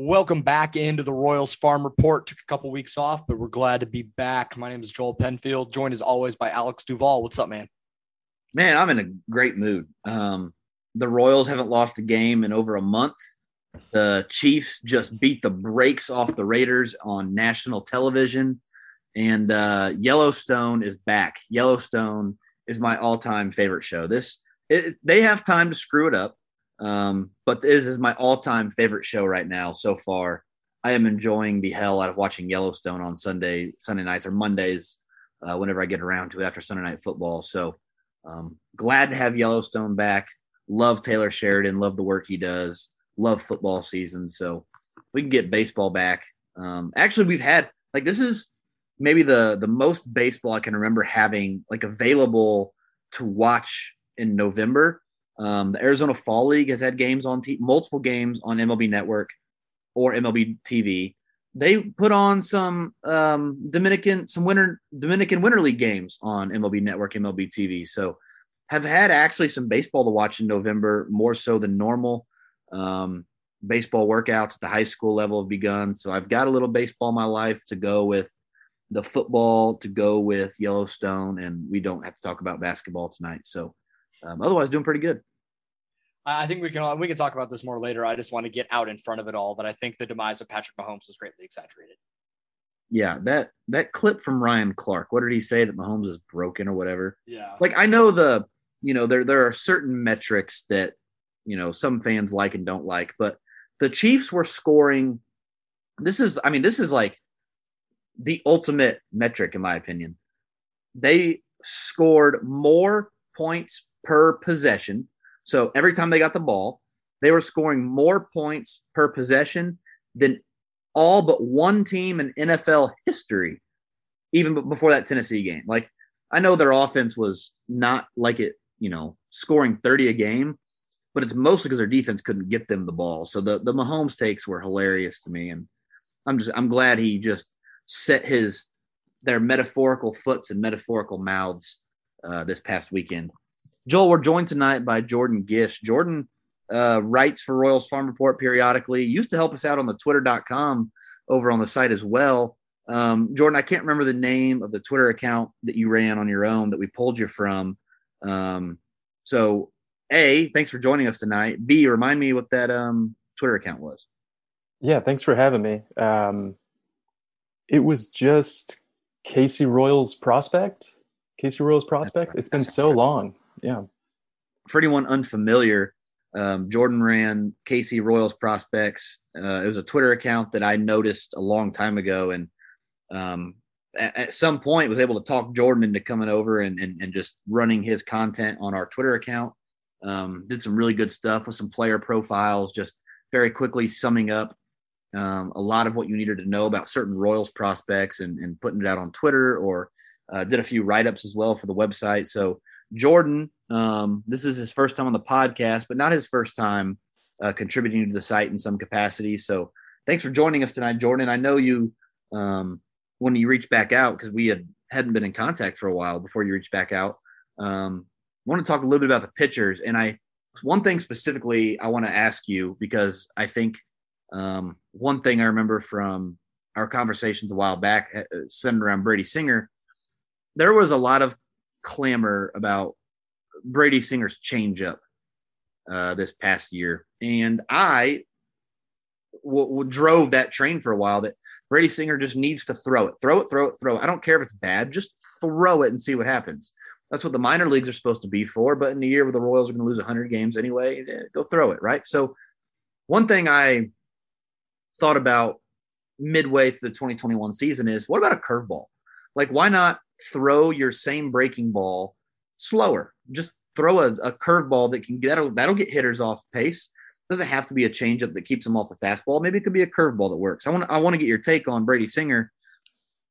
Welcome back into the Royals Farm Report. Took a couple weeks off, but we're glad to be back. My name is Joel Penfield, joined as always by Alex Duval. What's up, man? Man, I'm in a great mood. Um, the Royals haven't lost a game in over a month. The Chiefs just beat the brakes off the Raiders on national television, and uh, Yellowstone is back. Yellowstone is my all-time favorite show. This it, they have time to screw it up. Um, but this is my all-time favorite show right now so far. I am enjoying the hell out of watching Yellowstone on Sunday, Sunday nights or Mondays, uh, whenever I get around to it after Sunday night football. So um, glad to have Yellowstone back. Love Taylor Sheridan. Love the work he does. Love football season. So if we can get baseball back, um, actually we've had like this is maybe the the most baseball I can remember having like available to watch in November um, the Arizona Fall League has had games on t- multiple games on MLB Network or MLB TV. They put on some um, Dominican some winter Dominican Winter League games on MLB Network, MLB TV. So have had actually some baseball to watch in November, more so than normal. Um, baseball workouts at the high school level have begun, so I've got a little baseball in my life to go with the football, to go with Yellowstone, and we don't have to talk about basketball tonight. So um, otherwise, doing pretty good. I think we can we can talk about this more later. I just want to get out in front of it all that I think the demise of Patrick Mahomes was greatly exaggerated. Yeah, that that clip from Ryan Clark. What did he say that Mahomes is broken or whatever? Yeah. Like I know the you know there there are certain metrics that you know some fans like and don't like, but the Chiefs were scoring. This is I mean this is like the ultimate metric in my opinion. They scored more points per possession so every time they got the ball, they were scoring more points per possession than all but one team in NFL history, even before that Tennessee game. Like, I know their offense was not like it, you know, scoring 30 a game, but it's mostly because their defense couldn't get them the ball. So the, the Mahomes takes were hilarious to me. And I'm just, I'm glad he just set his, their metaphorical foots and metaphorical mouths uh, this past weekend. Joel, we're joined tonight by Jordan Gish. Jordan uh, writes for Royals Farm Report periodically. Used to help us out on the twitter.com over on the site as well. Um, Jordan, I can't remember the name of the Twitter account that you ran on your own that we pulled you from. Um, so, A, thanks for joining us tonight. B, remind me what that um, Twitter account was. Yeah, thanks for having me. Um, it was just KC Royals Prospect. KC Royals Prospect. It's been so long yeah. For anyone unfamiliar, um, Jordan ran KC Royals Prospects. Uh, it was a Twitter account that I noticed a long time ago, and um, at, at, some point was able to talk Jordan into coming over and, and, and just running his content on our Twitter account. Um, did some really good stuff with some player profiles, just very quickly summing up um, a lot of what you needed to know about certain Royals prospects and, and putting it out on Twitter or uh, did a few write ups as well for the website. So Jordan, um, this is his first time on the podcast, but not his first time uh, contributing to the site in some capacity. So thanks for joining us tonight, Jordan. I know you um, when you reached back out because we had hadn't been in contact for a while before you reached back out. Um, I want to talk a little bit about the pitchers, and I one thing specifically I want to ask you because I think um, one thing I remember from our conversations a while back, uh, centered around Brady Singer, there was a lot of clamor about Brady Singer's changeup uh, this past year, and I w- w- drove that train for a while. That Brady Singer just needs to throw it, throw it, throw it, throw it. I don't care if it's bad, just throw it and see what happens. That's what the minor leagues are supposed to be for. But in a year where the Royals are going to lose 100 games anyway, eh, go throw it, right? So, one thing I thought about midway through the 2021 season is what about a curveball? Like, why not throw your same breaking ball slower? Just throw a, a curveball that can get that'll, that'll get hitters off pace. Doesn't have to be a changeup that keeps them off the fastball. Maybe it could be a curveball that works. I want I want to get your take on Brady Singer.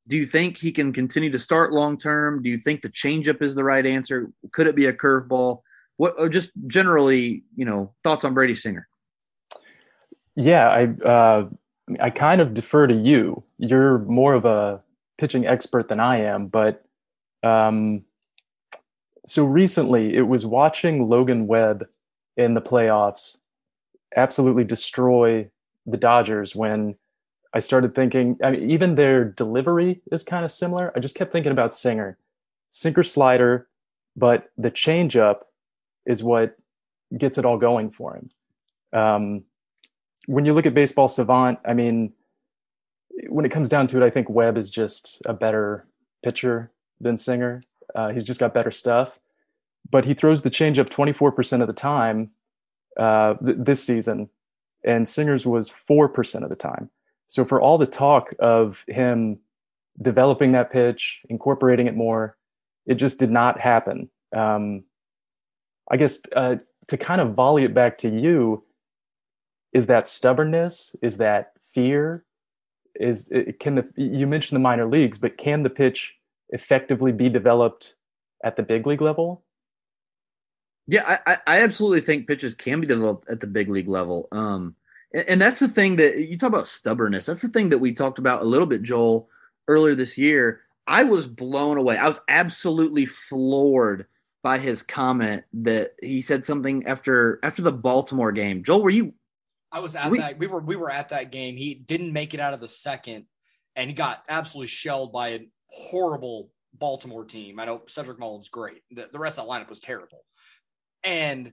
Do you think he can continue to start long term? Do you think the changeup is the right answer? Could it be a curveball? What just generally, you know, thoughts on Brady Singer? Yeah, I uh, I kind of defer to you. You're more of a pitching expert than I am, but um, so recently it was watching Logan Webb in the playoffs absolutely destroy the Dodgers when I started thinking, I mean, even their delivery is kind of similar. I just kept thinking about Singer, sinker slider, but the changeup is what gets it all going for him. Um, when you look at Baseball Savant, I mean, when it comes down to it, I think Webb is just a better pitcher than Singer. Uh, he's just got better stuff, but he throws the changeup 24% of the time uh, th- this season, and Singer's was 4% of the time. So for all the talk of him developing that pitch, incorporating it more, it just did not happen. Um, I guess uh, to kind of volley it back to you, is that stubbornness? Is that fear? Is can the you mentioned the minor leagues, but can the pitch effectively be developed at the big league level? Yeah, I, I absolutely think pitches can be developed at the big league level. Um, and, and that's the thing that you talk about stubbornness. That's the thing that we talked about a little bit, Joel, earlier this year. I was blown away. I was absolutely floored by his comment that he said something after after the Baltimore game. Joel, were you? I was at we, that. We were we were at that game. He didn't make it out of the second, and he got absolutely shelled by a horrible Baltimore team. I know Cedric Mullins great. The, the rest of the lineup was terrible. And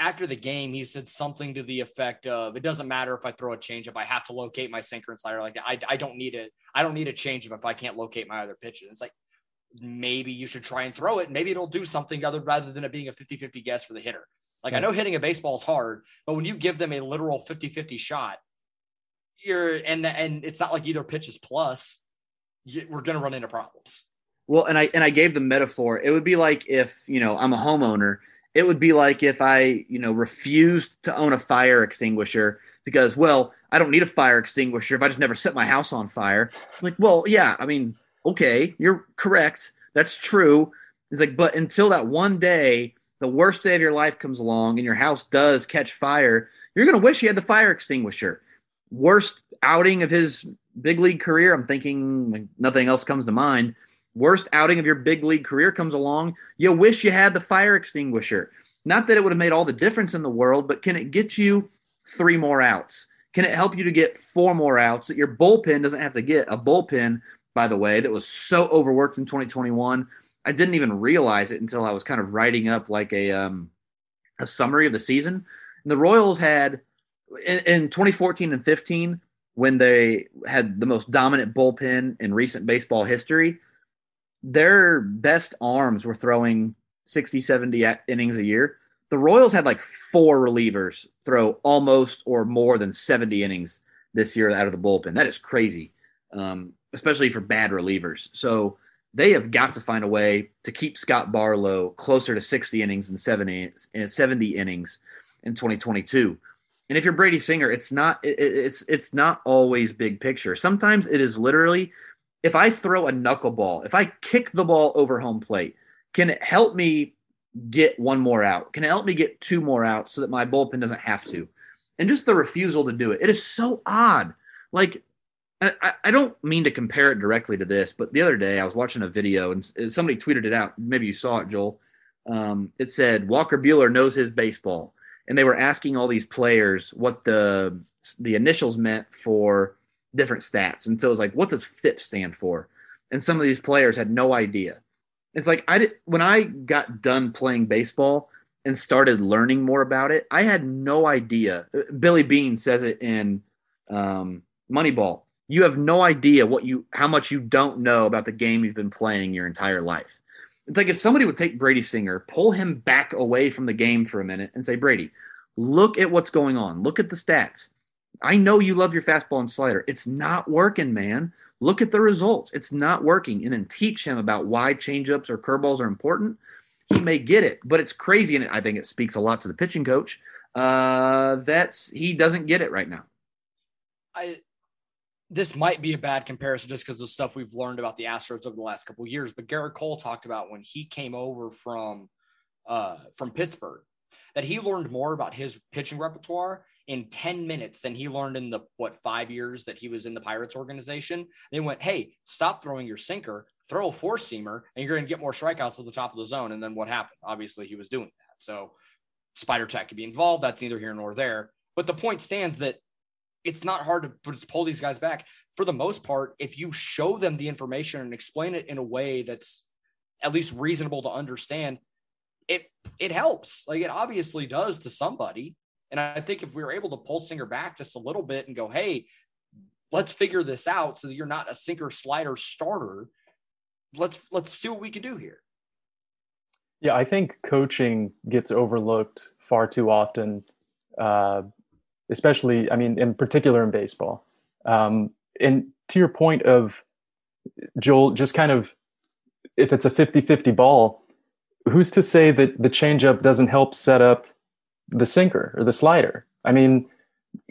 after the game, he said something to the effect of, "It doesn't matter if I throw a changeup. I have to locate my sinker and slider. Like I, I don't need it. I don't need a changeup if I can't locate my other pitches." It's like maybe you should try and throw it. Maybe it'll do something other rather than it being a 50-50 guess for the hitter. Like I know hitting a baseball is hard, but when you give them a literal 50-50 shot, you're and and it's not like either pitch is plus. You, we're going to run into problems. Well, and I and I gave the metaphor. It would be like if you know I'm a homeowner it would be like if I, you know, refused to own a fire extinguisher because, well, I don't need a fire extinguisher if I just never set my house on fire. It's like, well, yeah, I mean, okay, you're correct. That's true. It's like, but until that one day, the worst day of your life comes along and your house does catch fire, you're going to wish you had the fire extinguisher. Worst outing of his big league career. I'm thinking nothing else comes to mind worst outing of your big league career comes along, you wish you had the fire extinguisher. Not that it would have made all the difference in the world, but can it get you three more outs? Can it help you to get four more outs that your bullpen doesn't have to get? A bullpen, by the way, that was so overworked in 2021. I didn't even realize it until I was kind of writing up like a um, a summary of the season. And the Royals had in, in 2014 and 15 when they had the most dominant bullpen in recent baseball history their best arms were throwing 60, 70 innings a year. The Royals had like four relievers throw almost or more than 70 innings this year out of the bullpen. That is crazy, um, especially for bad relievers. So they have got to find a way to keep Scott Barlow closer to 60 innings and 70, eh, 70 innings in 2022. And if you're Brady Singer, it's not it's it's not always big picture. Sometimes it is literally if I throw a knuckleball, if I kick the ball over home plate, can it help me get one more out? Can it help me get two more out so that my bullpen doesn't have to? And just the refusal to do it. It is so odd. Like, I, I don't mean to compare it directly to this, but the other day I was watching a video and somebody tweeted it out. Maybe you saw it, Joel. Um, it said Walker Buehler knows his baseball, and they were asking all these players what the the initials meant for different stats. And so it was like, what does FIP stand for? And some of these players had no idea. It's like I did when I got done playing baseball and started learning more about it. I had no idea. Billy Beane says it in um, Moneyball. You have no idea what you how much you don't know about the game you've been playing your entire life. It's like if somebody would take Brady Singer, pull him back away from the game for a minute, and say, Brady, look at what's going on. Look at the stats. I know you love your fastball and slider. It's not working, man. Look at the results. It's not working. And then teach him about why changeups or curveballs are important. He may get it, but it's crazy. And I think it speaks a lot to the pitching coach. Uh, that's he doesn't get it right now. I this might be a bad comparison just because of stuff we've learned about the Astros over the last couple years. But Gerrit Cole talked about when he came over from uh, from Pittsburgh that he learned more about his pitching repertoire in 10 minutes than he learned in the what five years that he was in the Pirates organization. They went, hey, stop throwing your sinker, throw a four seamer, and you're going to get more strikeouts at the top of the zone. And then what happened? Obviously, he was doing that. So Spider Tack could be involved. That's neither here nor there. But the point stands that it's not hard to pull these guys back. For the most part, if you show them the information and explain it in a way that's at least reasonable to understand, it it helps. Like it obviously does to somebody. And I think if we were able to pull Singer back just a little bit and go, hey, let's figure this out so that you're not a sinker slider starter. Let's let's see what we can do here. Yeah, I think coaching gets overlooked far too often, uh, especially, I mean, in particular in baseball. Um, and to your point of Joel, just kind of if it's a 50 50 ball, who's to say that the changeup doesn't help set up the sinker or the slider? I mean,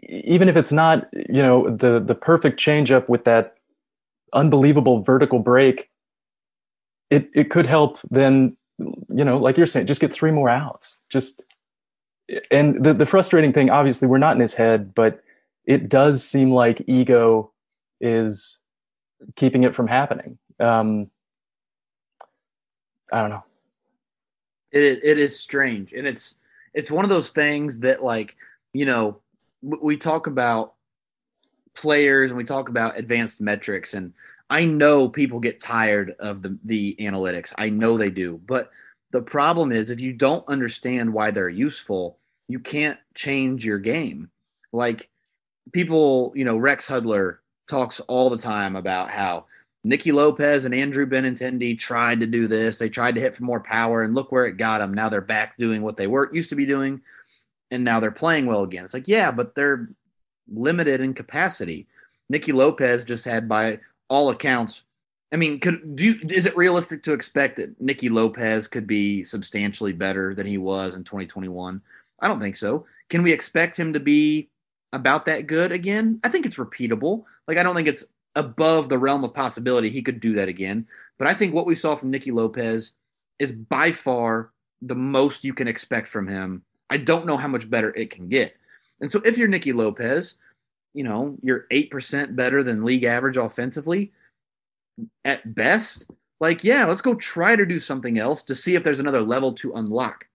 even if it's not, you know, the the perfect changeup with that unbelievable vertical break, it it could help then, you know, like you're saying, just get three more outs. Just and the, the frustrating thing, obviously, we're not in his head, but it does seem like ego is keeping it from happening. Um, I don't know. It it is strange, and it's it's one of those things that like you know we talk about players and we talk about advanced metrics, and I know people get tired of the the analytics. I know they do, but the problem is if you don't understand why they're useful, you can't change your game. Like people, you know, Rex Hudler talks all the time about how Nicky Lopez and Andrew Benintendi tried to do this. They tried to hit for more power, and look where it got them. Now they're back doing what they were used to be doing, and now they're playing well again. It's like, yeah, but they're limited in capacity. Nicky Lopez just had, by all accounts, I mean, could do you, is it realistic to expect that Nicky Lopez could be substantially better than he was in 2021? I don't think so. Can we expect him to be about that good again? I think it's repeatable. Like I don't think it's above the realm of possibility he could do that again. But I think what we saw from Nicky Lopez is by far the most you can expect from him. I don't know how much better it can get. And so if you're Nicky Lopez, you know, you're 8% better than league average offensively at best. Like, yeah, let's go try to do something else to see if there's another level to unlock.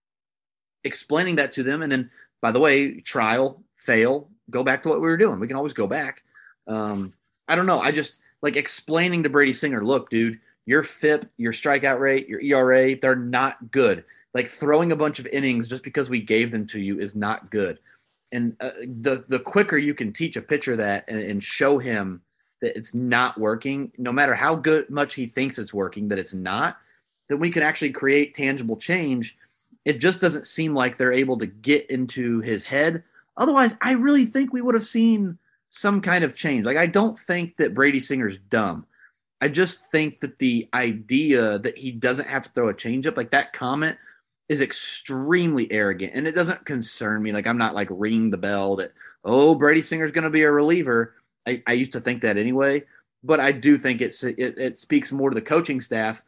Explaining that to them. And then, by the way, trial, fail, go back to what we were doing. We can always go back. Um, I don't know. I just like explaining to Brady Singer, look, dude, your FIP, your strikeout rate, your ERA, they're not good. Like throwing a bunch of innings just because we gave them to you is not good. And uh, the the quicker you can teach a pitcher that and, and show him that it's not working, no matter how good much he thinks it's working, that it's not, then we can actually create tangible change. It just doesn't seem like they're able to get into his head. Otherwise, I really think we would have seen some kind of change. Like I don't think that Brady Singer's dumb. I just think that the idea that he doesn't have to throw a changeup, like that comment, is extremely arrogant, and it doesn't concern me. Like I'm not like ringing the bell that oh Brady Singer's going to be a reliever. I, I used to think that anyway, but I do think it's it, it speaks more to the coaching staff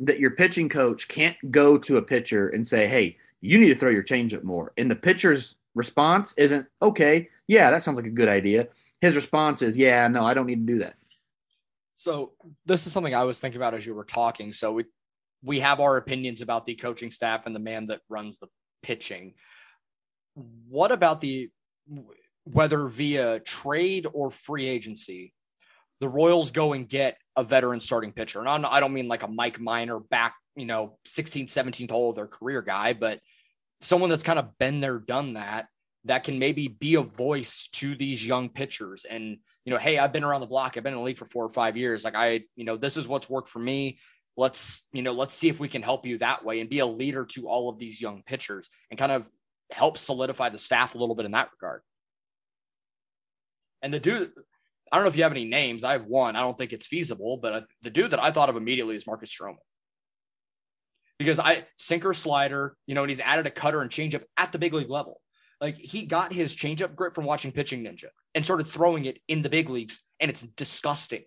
that your pitching coach can't go to a pitcher and say, hey, you need to throw your changeup more, and the pitcher's response isn't okay. Yeah, that sounds like a good idea his response is, "Yeah, no, I don't need to do that." So this is something I was thinking about as you were talking. So we we have our opinions about the coaching staff and the man that runs the pitching. What about the whether via trade or free agency, the Royals go and get a veteran starting pitcher? And I'm, I don't mean like a Mike Minor back, you know, 16, 17 hole of their career guy, but someone that's kind of been there, done that, that can maybe be a voice to these young pitchers. And you know hey i've been around the block. I've been in the league for four or five years. Like i you know this is what's worked for me. Let's you know let's see if we can help you that way and be a leader to all of these young pitchers and kind of help solidify the staff a little bit in that regard and the dude i don't know if you have any names. I have one. I don't think it's feasible but the dude that i thought of immediately is marcus stroman. Because i sinker slider you know and he's added a cutter and changeup at the big league level. Like he got his changeup grip from watching Pitching Ninja and started throwing it in the big leagues, and it's disgusting.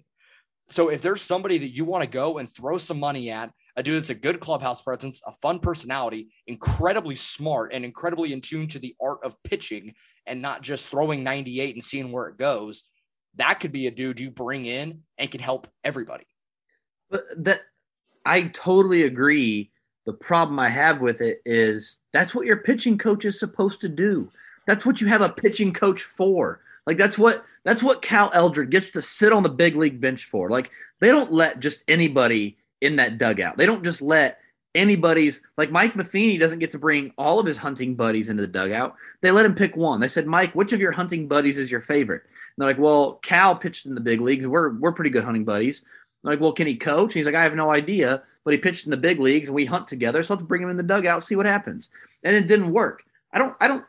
So if there's somebody that you want to go and throw some money at, a dude that's a good clubhouse presence, a fun personality, incredibly smart, and incredibly in tune to the art of pitching and not just throwing 98 and seeing where it goes, that could be a dude you bring in and can help everybody. But that I totally agree the problem I have with it is that's what your pitching coach is supposed to do. That's what you have a pitching coach for Like that's what that's what Cal Eldred gets to sit on the big league bench for. Like they don't let just anybody in that dugout. They don't just let anybody's like Mike Matheny doesn't get to bring all of his hunting buddies into the dugout. They let him pick one. They said, Mike, which of your hunting buddies is your favorite? And they're like, well, Cal pitched in the big leagues. We're we're pretty good hunting buddies. They're like, well, can he coach? And he's like, I have no idea, but he pitched in the big leagues and we hunt together. So let's bring him in the dugout, see what happens. And it didn't work. I don't I don't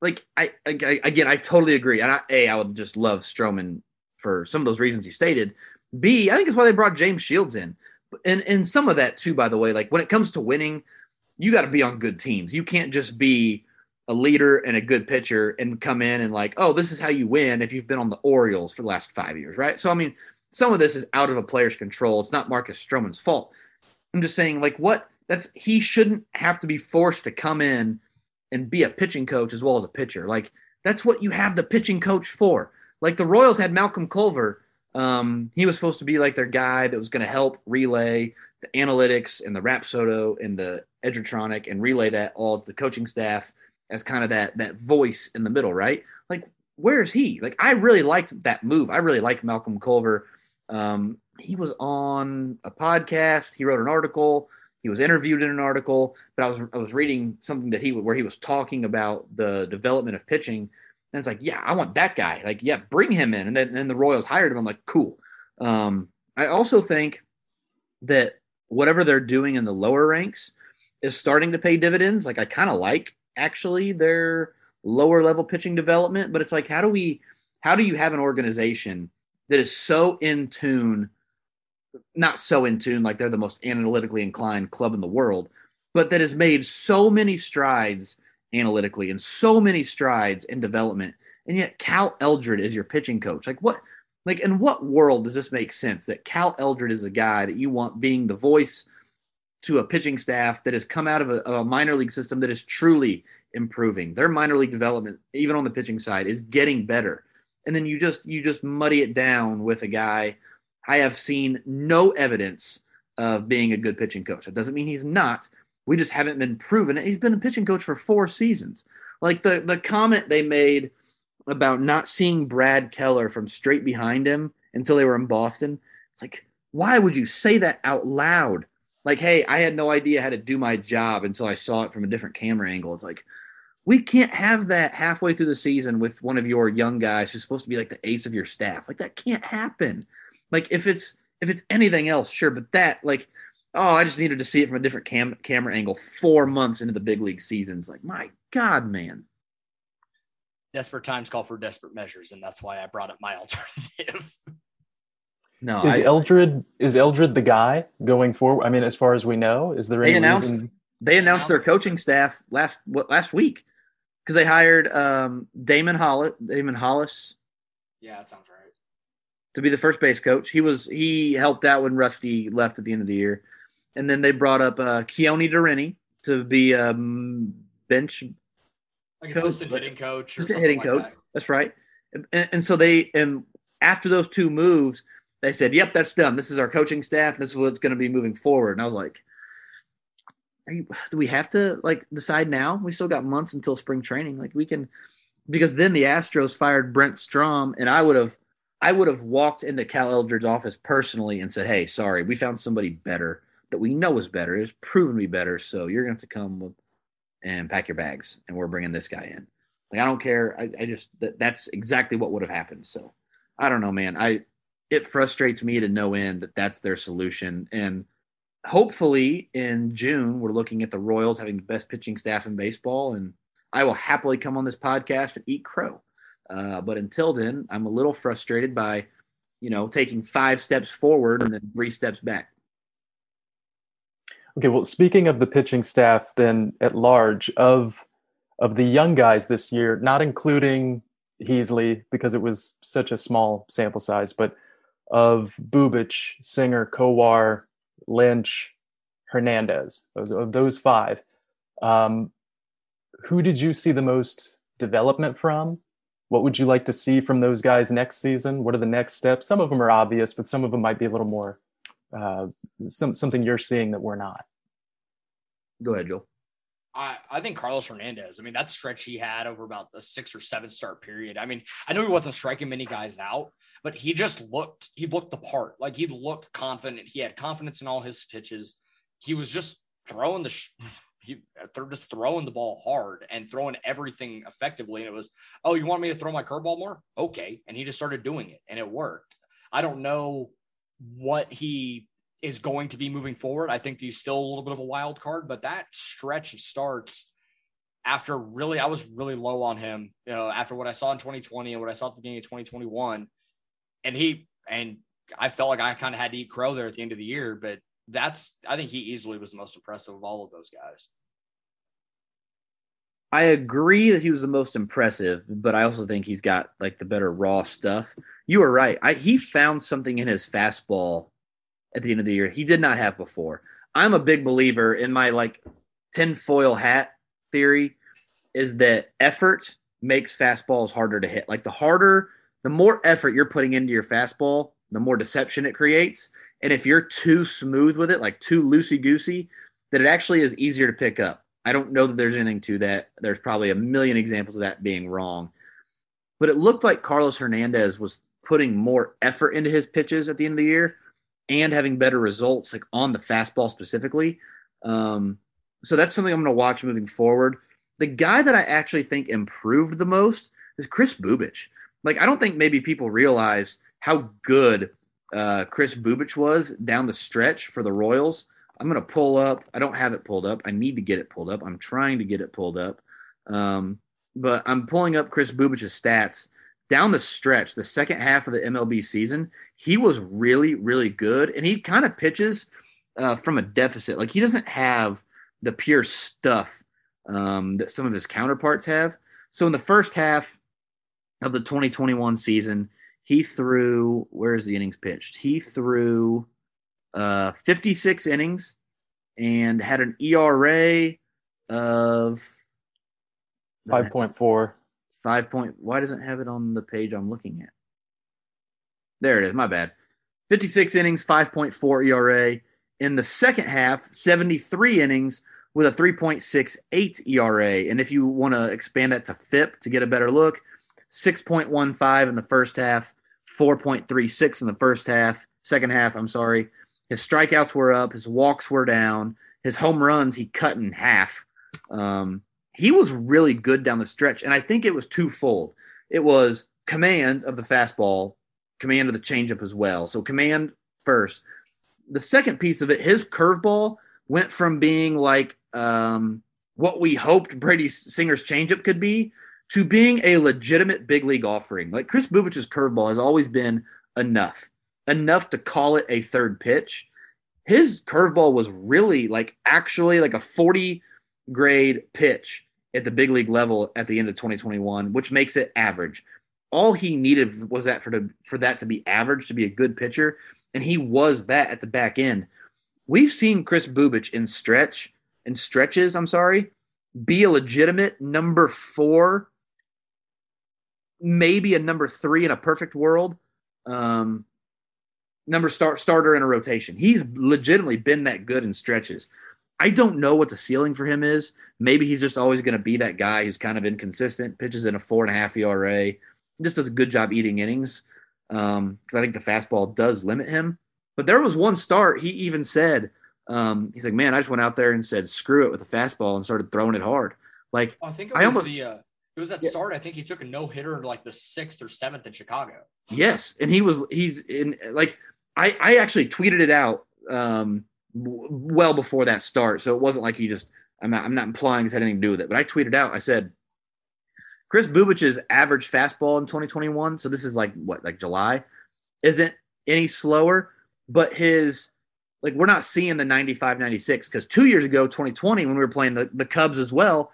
like I, I again I totally agree. And I, a I would just love Stroman for some of those reasons you stated. B I think it's why they brought James Shields in and and some of that too by the way like when it comes to winning you got to be on good teams. You can't just be a leader and a good pitcher and come in and like oh this is how you win if you've been on the orioles for the last five years right? So i mean some of this is out of a player's control. It's not marcus stroman's fault. I'm just saying like what that's he shouldn't have to be forced to come in and be a pitching coach as well as a pitcher. Like that's what you have the pitching coach for. Like the royals had malcolm culver um, he was supposed to be like their guy that was going to help relay the analytics and the Rapsodo and the Edgertronic and relay that all to the coaching staff as kind of that that voice in the middle, right? Like, where's he? Like, I really liked that move. I really like Malcolm Culver. Um, he was on a podcast. He wrote an article. He was interviewed in an article. But I was I was reading something that he where he was talking about the development of pitching and it's like, yeah, I want that guy. Like, yeah, bring him in. And then and the Royals hired him. I'm like, cool. Um, I also think that whatever they're doing in the lower ranks is starting to pay dividends. Like, I kind of like actually their lower level pitching development, but it's like, how do we, how do you have an organization that is so in tune, not so in tune, like they're the most analytically inclined club in the world, but that has made so many strides analytically and so many strides in development. And yet Cal Eldred is your pitching coach. Like what like in what world does this make sense that Cal Eldred is the guy that you want being the voice to a pitching staff that has come out of a, a minor league system that is truly improving. Their minor league development, even on the pitching side, is getting better. And then you just you just muddy it down with a guy I have seen no evidence of being a good pitching coach. That doesn't mean he's not, we just haven't been proven it. He's been a pitching coach for four seasons. Like the the comment they made about not seeing Brad Keller from straight behind him until they were in Boston. It's like, why would you say that out loud? Like, hey, I had no idea how to do my job until I saw it from a different camera angle. It's like, we can't have that halfway through the season with one of your young guys who's supposed to be like the ace of your staff. Like that can't happen. Like if it's if it's anything else, sure, but that like oh, I just needed to see it from a different cam- camera angle four months into the big league seasons. Like, my God, man. Desperate times call for desperate measures, and that's why I brought up my alternative. No, is I, Eldred is Eldred the guy going forward? I mean, as far as we know, is there any announced, reason? They announced their coaching staff last what, last week because they hired um, Damon Hollins. Damon Hollins. Yeah, that sounds right. To be the first base coach, he was he helped out when Rusty left at the end of the year and then they brought up uh, Keoni De Renne to be a um, bench like coach, assistant hitting coach, assistant hitting like coach. That. That's right. And, and, so they and after those two moves, they said, "Yep, that's done. This is our coaching staff. This is what's going to be moving forward." And I was like, you, "Do we have to like decide now? We still got months until spring training. Like we can." Because then the Astros fired Brent Strom, and I would have, I would have walked into Cal Eldred's office personally and said, "Hey, sorry, we found somebody better that we know is better, is proven to be better. So you're going to have to come and pack your bags, and we're bringing this guy in. Like I don't care. I, I just that, that's exactly what would have happened. So I don't know, man. I it frustrates me to no end that that's their solution, and hopefully in June we're looking at the Royals having the best pitching staff in baseball, and I will happily come on this podcast and eat crow. Uh, but until then, I'm a little frustrated by, you know, taking five steps forward and then three steps back. Okay, well, speaking of the pitching staff, then at large of of the young guys this year, not including Heasley because it was such a small sample size, but of Bubic, Singer, Kowar, Lynch, Hernandez, those of those five, um, who did you see the most development from? What would you like to see from those guys next season? What are the next steps? Some of them are obvious, but some of them might be a little more uh, some something you're seeing that we're not. Go ahead, Joel. I, I think Carlos Hernandez. I mean, that stretch he had over about a six or seven start period. I mean, I know he wasn't striking many guys out, but he just looked he looked the part. Like he looked confident. He had confidence in all his pitches. He was just throwing the sh- he they're just throwing the ball hard and throwing everything effectively. And it was, oh, you want me to throw my curveball more? Okay. And he just started doing it and it worked. I don't know what he is going to be moving forward. I think he's still a little bit of a wild card, but that stretch of starts after really, I was really low on him, you know, after what I saw in 2020 and what I saw at the beginning of 2021. And he, and I felt like I kind of had to eat crow there at the end of the year, but that's I think he easily was the most impressive of all of those guys. I agree that he was the most impressive, but I also think he's got like the better raw stuff. You are right. I, he found something in his fastball at the end of the year he did not have before. I'm a big believer in my like tinfoil hat theory is that effort makes fastballs harder to hit. Like the harder, the more effort you're putting into your fastball, the more deception it creates. And if you're too smooth with it, like too loosey goosey, that it actually is easier to pick up. I don't know that there's anything to that. There's probably a million examples of that being wrong. But it looked like Carlos Hernandez was putting more effort into his pitches at the end of the year and having better results, like on the fastball specifically. Um, so that's something I'm going to watch moving forward. The guy that I actually think improved the most is Kris Bubic. Like, I don't think maybe people realize how good uh, Kris Bubic was down the stretch for the Royals. I'm going to pull up. I don't have it pulled up. I need to get it pulled up. I'm trying to get it pulled up. Um, but I'm pulling up Kris Bubic's stats down the stretch, the second half of the MLB season. He was really, really good. And he kind of pitches uh, from a deficit. Like he doesn't have the pure stuff um, that some of his counterparts have. So in the first half of the 2021 season, he threw, where's the innings pitched? He threw uh, 56 innings and had an ERA of 5.4. Five point. Why doesn't it have it on the page I'm looking at? There it is. My bad. 56 innings, 5.4 ERA. In the second half, 73 innings with a 3.68 ERA. And if you want to expand that to FIP to get a better look, 6.15 in the first half, 4.36 in the first half, second half, I'm sorry. His strikeouts were up, his walks were down, his home runs he cut in half. Um, he was really good down the stretch, and I think it was twofold. It was command of the fastball, command of the changeup as well. So command first. The second piece of it, his curveball went from being like um, what we hoped Brady Singer's changeup could be to being a legitimate big league offering. Like Kris Bubic's curveball has always been enough, enough to call it a third pitch. His curveball was really like actually like a 40 grade pitch at the big league level at the end of 2021, which makes it average. All he needed was that for the, for that to be average to be a good pitcher, and he was that at the back end. We've seen Kris Bubic in stretch and stretches. I'm sorry, be a legitimate number four maybe a number three in a perfect world, um, number start starter in a rotation. He's legitimately been that good in stretches. I don't know what the ceiling for him is. Maybe he's just always going to be that guy who's kind of inconsistent, pitches in a four and a half ERA, just does a good job eating innings. Because um, I think the fastball does limit him. But there was one start he even said, um, he's like, man, I just went out there and said, screw it with the fastball and started throwing it hard. Like I think it was I almost, the uh, it was that yeah. start. I think he took a no hitter like the sixth or seventh in Chicago. Yes, and he was he's in like I I actually tweeted it out um, w- well before that start, so it wasn't like he just I'm not I'm not implying it's had anything to do with it, but I tweeted out I said Kris Bubic's average fastball in 2021, so this is like what like July, isn't any slower, but his like we're not seeing the 95 96 because two years ago 2020 when we were playing the, the cubs as well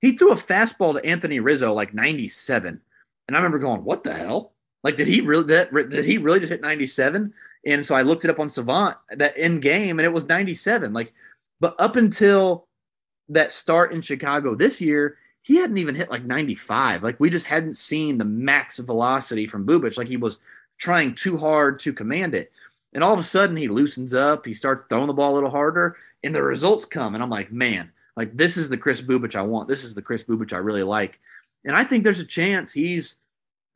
he threw a fastball to Anthony Rizzo like 97. And I remember going, what the hell? Like, did he really did he really just hit 97? And so I looked it up on Savant that in game, and it was 97. Like, but up until that start in Chicago this year, he hadn't even hit like 95. Like, we just hadn't seen the max velocity from Bubic. Like, he was trying too hard to command it. And all of a sudden, he loosens up. He starts throwing the ball a little harder, and the results come. And I'm like, man, Like this is the Kris Bubic I want. This is the Kris Bubic I really like. And I think there's a chance he's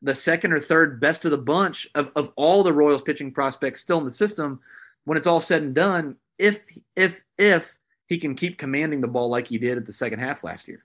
the second or third best of the bunch of, of all the Royals pitching prospects still in the system when it's all said and done, if if if he can keep commanding the ball like he did at the second half last year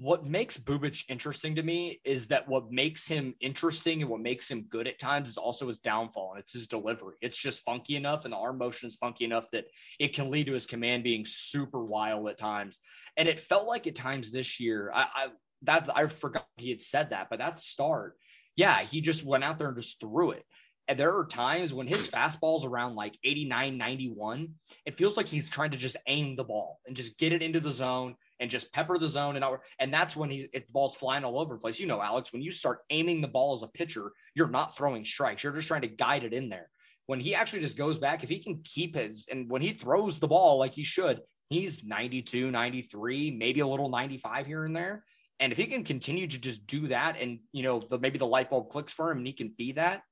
what makes Bubic interesting to me is that what makes him interesting and what makes him good at times is also his downfall and it's his delivery. It's just funky enough and the arm motion is funky enough that it can lead to his command being super wild at times. And it felt like at times this year, I, I that I forgot he had said that, but that start, yeah, he just went out there and just threw it. And there are times when his fastball's around like 89, 91, it feels like he's trying to just aim the ball and just get it into the zone and just pepper the zone and out, and that's when he's it, the ball's flying all over the place. You know, Alex, when you start aiming the ball as a pitcher, you're not throwing strikes. You're just trying to guide it in there. When he actually just goes back, if he can keep his and when he throws the ball like he should, he's 92, 93, maybe a little 95 here and there. And if he can continue to just do that and you know, the maybe the light bulb clicks for him and he can be that,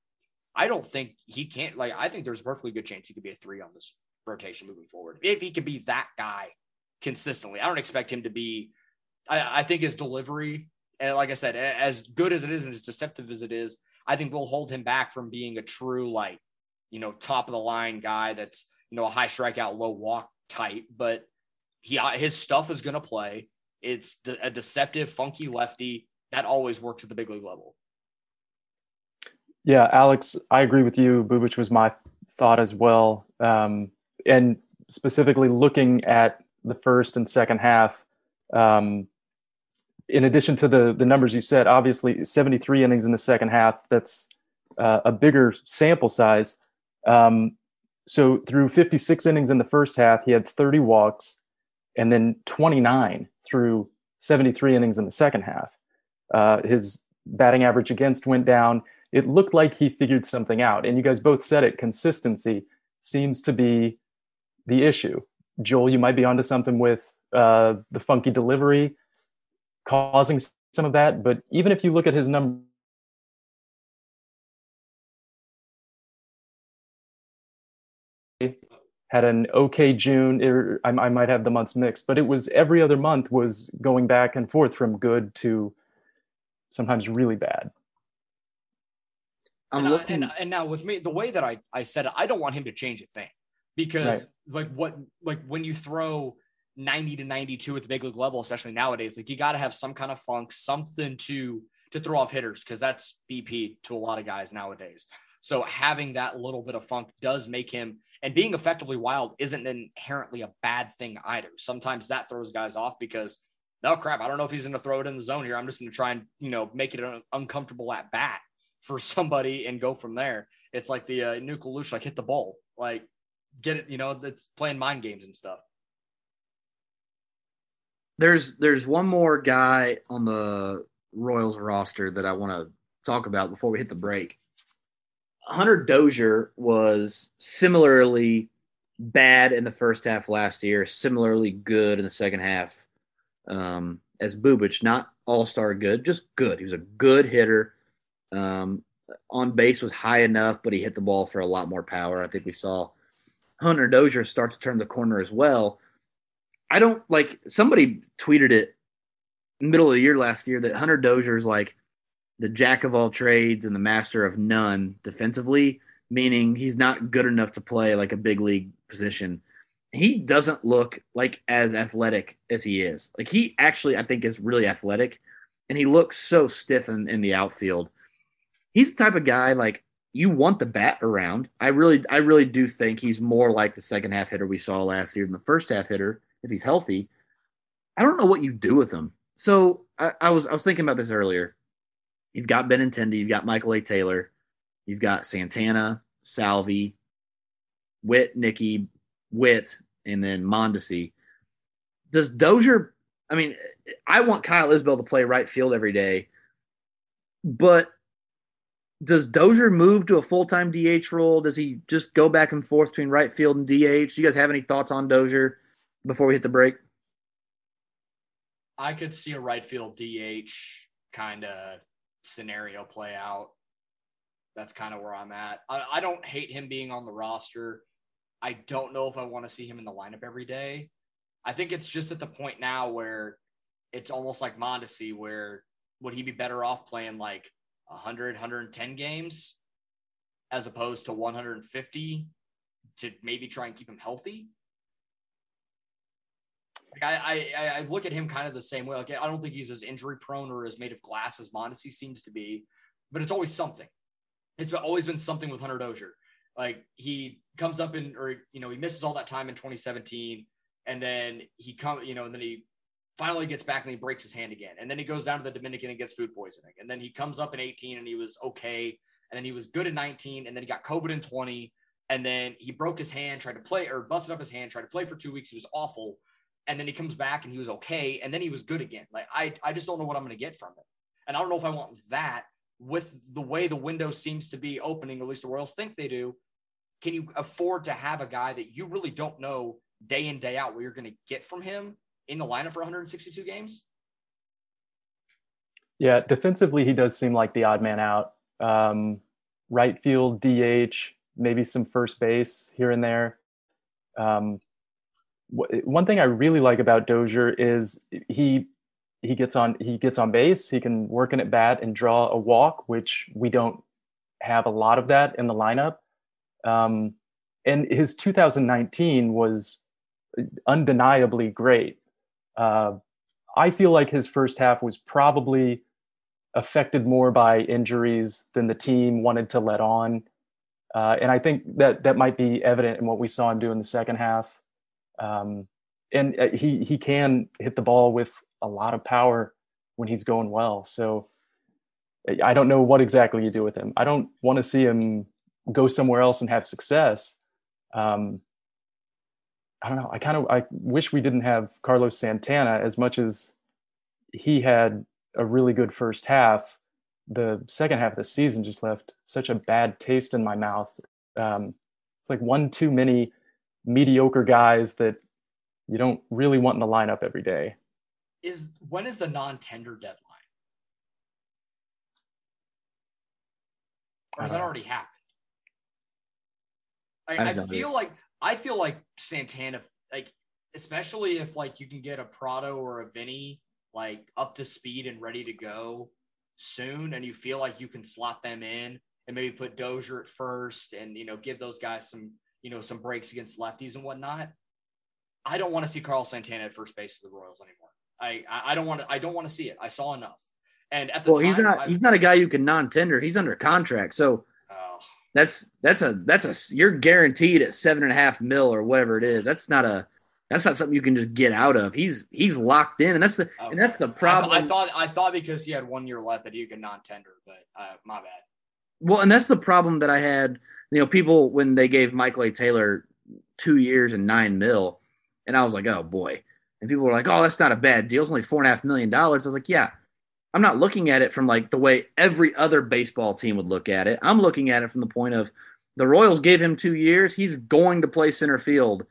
I don't think he can't like I think there's a perfectly good chance he could be a three on this rotation moving forward. If he can be that guy consistently. I don't expect him to be. I, I think his delivery, and like I said, eh, as good as it is and as deceptive as it is, I think we'll hold him back from being a true like, you know, top of the line guy that's you know a high strikeout, low walk type. But he uh, his stuff is going to play. It's a deceptive, funky lefty that always works at the big league level. Yeah, Alex, I agree with you. Bubic was my thought as well. Um, and specifically looking at the first and second half. Um, in addition to the the numbers you said, obviously 73 innings in the second half. That's uh, a bigger sample size. Um, so through 56 innings in the first half, he had 30 walks, and then 29 through 73 innings in the second half. Uh, his batting average against went down. It looked like he figured something out, and you guys both said it. Consistency seems to be the issue. Joel, you might be onto something with uh, the funky delivery causing some of that. But even if you look at his number, had an okay June. It, I, I, might have the months mixed, but it was every other month was going back and forth from good to sometimes really bad. I'm and, looking... and, and now with me, the way that I, I said it, I don't want him to change a thing because right. like what like when you throw 90 to 92 at the big league level especially nowadays like you got to have some kind of funk something to to throw off hitters because that's bp to a lot of guys nowadays so having that little bit of funk does make him and being effectively wild isn't inherently a bad thing either sometimes that throws guys off because oh crap i don't know if he's going to throw it in the zone here i'm just going to try and you know make it an uncomfortable at bat for somebody and go from there it's like the uh, LaLoosh, like hit the ball like get it, you know, that's playing mind games and stuff. There's there's one more guy on the Royals roster that I want to talk about before we hit the break. Hunter Dozier was similarly bad in the first half last year, similarly good in the second half um, as Bubic. Not all star good, just good. He was a good hitter. Um, on base was high enough, but he hit the ball for a lot more power. I think we saw Hunter Dozier start to turn the corner as well. I don't like somebody tweeted it middle of the year last year that Hunter Dozier is like the jack of all trades and the master of none defensively, meaning he's not good enough to play like a big league position. He doesn't look like as athletic as he is. Like he actually, I think, is really athletic, and he looks so stiff in, in the outfield. He's the type of guy like you want the bat around. I really, I really do think he's more like the second half hitter we saw last year than the first half hitter if he's healthy. I don't know what you do with him. So I, I was, I was thinking about this earlier. You've got Benintendi, you've got Michael A. Taylor, you've got Santana, Salvi, Witt, Nicky, Witt, and then Mondesi. Does Dozier? I mean, I want Kyle Isbel to play right field every day, but does Dozier move to a full time DH role? Does he just go back and forth between right field and DH? Do you guys have any thoughts on Dozier before we hit the break? I could see a right field DH kind of scenario play out. That's kind of where I'm at. I, I, don't hate him being on the roster. I don't know if I want to see him in the lineup every day. I think it's just at the point now where it's almost like Mondesi, where would he be better off playing like 100, 110 games as opposed to 150 to maybe try and keep him healthy? Like I, I, I look at him kind of the same way. Like I don't think he's as injury prone or as made of glass as Mondesi seems to be, but it's always something. It's always been something with Hunter Dozier. Like he comes up in, or you know, he misses all that time in 2017, and then he come, you know, and then he finally gets back and he breaks his hand again, and then he goes down to the Dominican and gets food poisoning, and then he comes up in 18 and he was okay, and then he was good in 19, and then he got COVID in 20, and then he broke his hand, tried to play or busted up his hand, tried to play for two weeks. He was awful and then he comes back and he was okay and then he was good again. Like i i just don't know what i'm going to get from it. And i don't know if i want that with the way the window seems to be opening at least the royals think they do. Can you afford to have a guy that you really don't know day in day out what you're going to get from him in the lineup for 162 games? Yeah defensively he does seem like the odd man out. Um, right field dh maybe some first base here and there. Um, one thing I really like about Dozier is he he gets on he gets on base. He can work in at bat and draw a walk, which we don't have a lot of that in the lineup. Um, and his 2019 was undeniably great. Uh, I feel like his first half was probably affected more by injuries than the team wanted to let on. Uh, and I think that that might be evident in what we saw him do in the second half. Um, and uh, he he can hit the ball with a lot of power when he's going well. So I don't know what exactly you do with him. I don't want to see him go somewhere else and have success. Um, I don't know. I kind of I wish we didn't have Carlos Santana as much as he had a really good first half. The second half of the season just left such a bad taste in my mouth. Um, it's like one too many mediocre guys that you don't really want in the lineup every day. Is when is the non-tender deadline? Or has that already happened? I, I, I feel like I feel like Santana, like especially if like you can get a Pratto or a Vinny like up to speed and ready to go soon, and you feel like you can slot them in and maybe put Dozier at first, and you know give those guys some you know, some breaks against lefties and whatnot. I don't want to see Carl Santana at first base of the Royals anymore. I I don't want to I don't want to see it. I saw enough. And at the well, time, he's not I, he's not a guy you can non-tender. He's under contract, so oh. that's that's a that's a you're guaranteed at seven and a half mil or whatever it is. That's not a that's not something you can just get out of. He's he's locked in, and that's the okay. and that's the problem. I, th- I, thought I thought because he had one year left that you could non-tender, but uh, my bad. Well, and that's the problem that I had you know, people when they gave Michael A. Taylor two years and nine mil, and I was like, oh boy. And people were like, oh, that's not a bad deal. It's only four and a half million dollars. I was like, yeah, I'm not looking at it from like the way every other baseball team would look at it. I'm looking at it from the point of the Royals gave him two years. He's going to play center field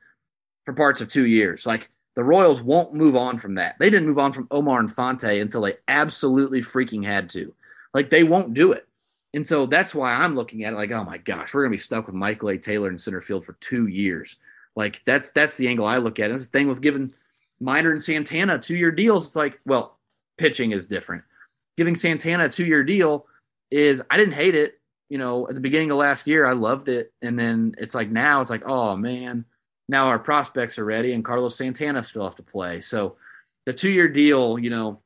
for parts of two years. Like the Royals won't move on from that. They didn't move on from Omar Infante until they absolutely freaking had to. Like they won't do it. And so that's why I'm looking at it like, oh my gosh, we're gonna be stuck with Michael A. Taylor in center field for two years. Like that's that's the angle I look at. And the thing with giving Minor and Santana two year deals. It's like, well, pitching is different. Giving Santana a two year deal is I didn't hate it. You know, at the beginning of last year, I loved it. And then it's like now it's like, oh man, now our prospects are ready and Carlos Santana still has to play. So the two year deal, you know,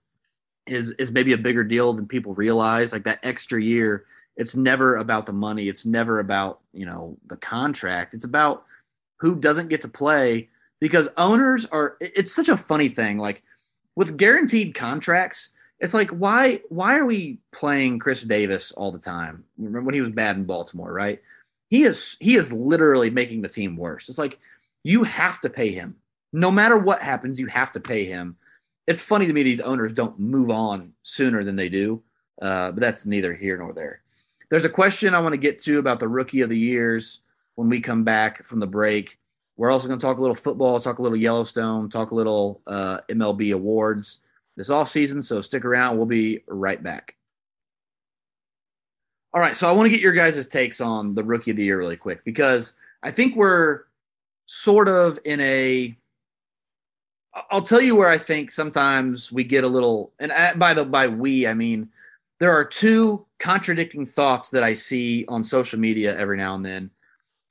is is maybe a bigger deal than people realize. Like that extra year it's never about the money. It's never about, you know, the contract. It's about who doesn't get to play because owners are it's such a funny thing like with guaranteed contracts it's like why why are we playing Chris Davis all the time? Remember when he was bad in Baltimore, right? He is he is literally making the team worse. It's like you have to pay him. No matter what happens, you have to pay him. It's funny to me these owners don't move on sooner than they do, uh, but that's neither here nor there. There's a question I want to get to about the rookie of the years when we come back from the break. We're also going to talk a little football, talk a little Yellowstone, talk a little uh, MLB awards this offseason. So stick around. We'll be right back. All right. So I want to get your guys' takes on the rookie of the year really quick because I think we're sort of in a I'll tell you where I think sometimes we get a little, and by the by we, I mean there are two contradicting thoughts that I see on social media every now and then.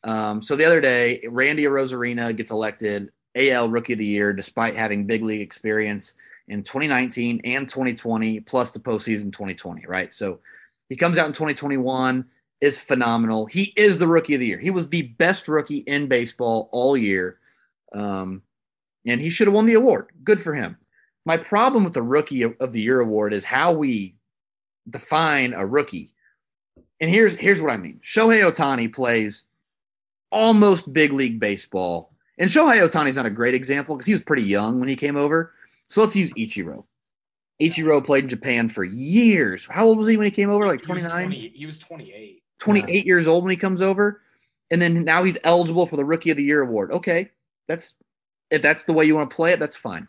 Um, so the other day, Randy Arozarena gets elected AL Rookie of the Year despite having big league experience in 2019 and 2020, plus the postseason 2020, right? So he comes out in 2021, is phenomenal. He is the Rookie of the Year. He was the best rookie in baseball all year. Um, and he should have won the award. Good for him. My problem with the Rookie of the Year award is how we define a rookie. And here's here's what I mean. Shohei Ohtani plays almost big league baseball. And Shohei Ohtani's not a great example because he was pretty young when he came over. So let's use Ichiro. Ichiro played in Japan for years. How old was he when he came over? Like 29? He, he was 28. 28 yeah. years old when he comes over. And then now he's eligible for the Rookie of the Year award. Okay. That's if that's the way you want to play it, that's fine.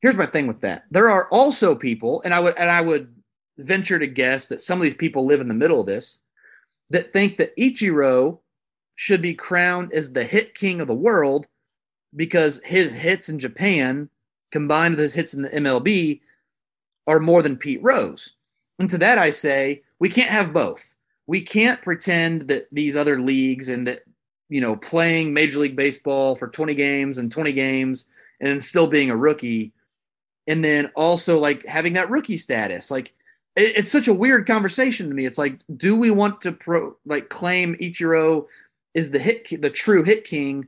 Here's my thing with that. There are also people, and I would and I would venture to guess that some of these people live in the middle of this that think that Ichiro should be crowned as the hit king of the world because his hits in Japan combined with his hits in the MLB are more than Pete Rose. And to that I say, we can't have both. We can't pretend that these other leagues and that you know playing Major League Baseball for 20 games and 20 games and still being a rookie and then also like having that rookie status like it, it's such a weird conversation to me. It's like, do we want to pro like claim Ichiro is the hit the true hit king,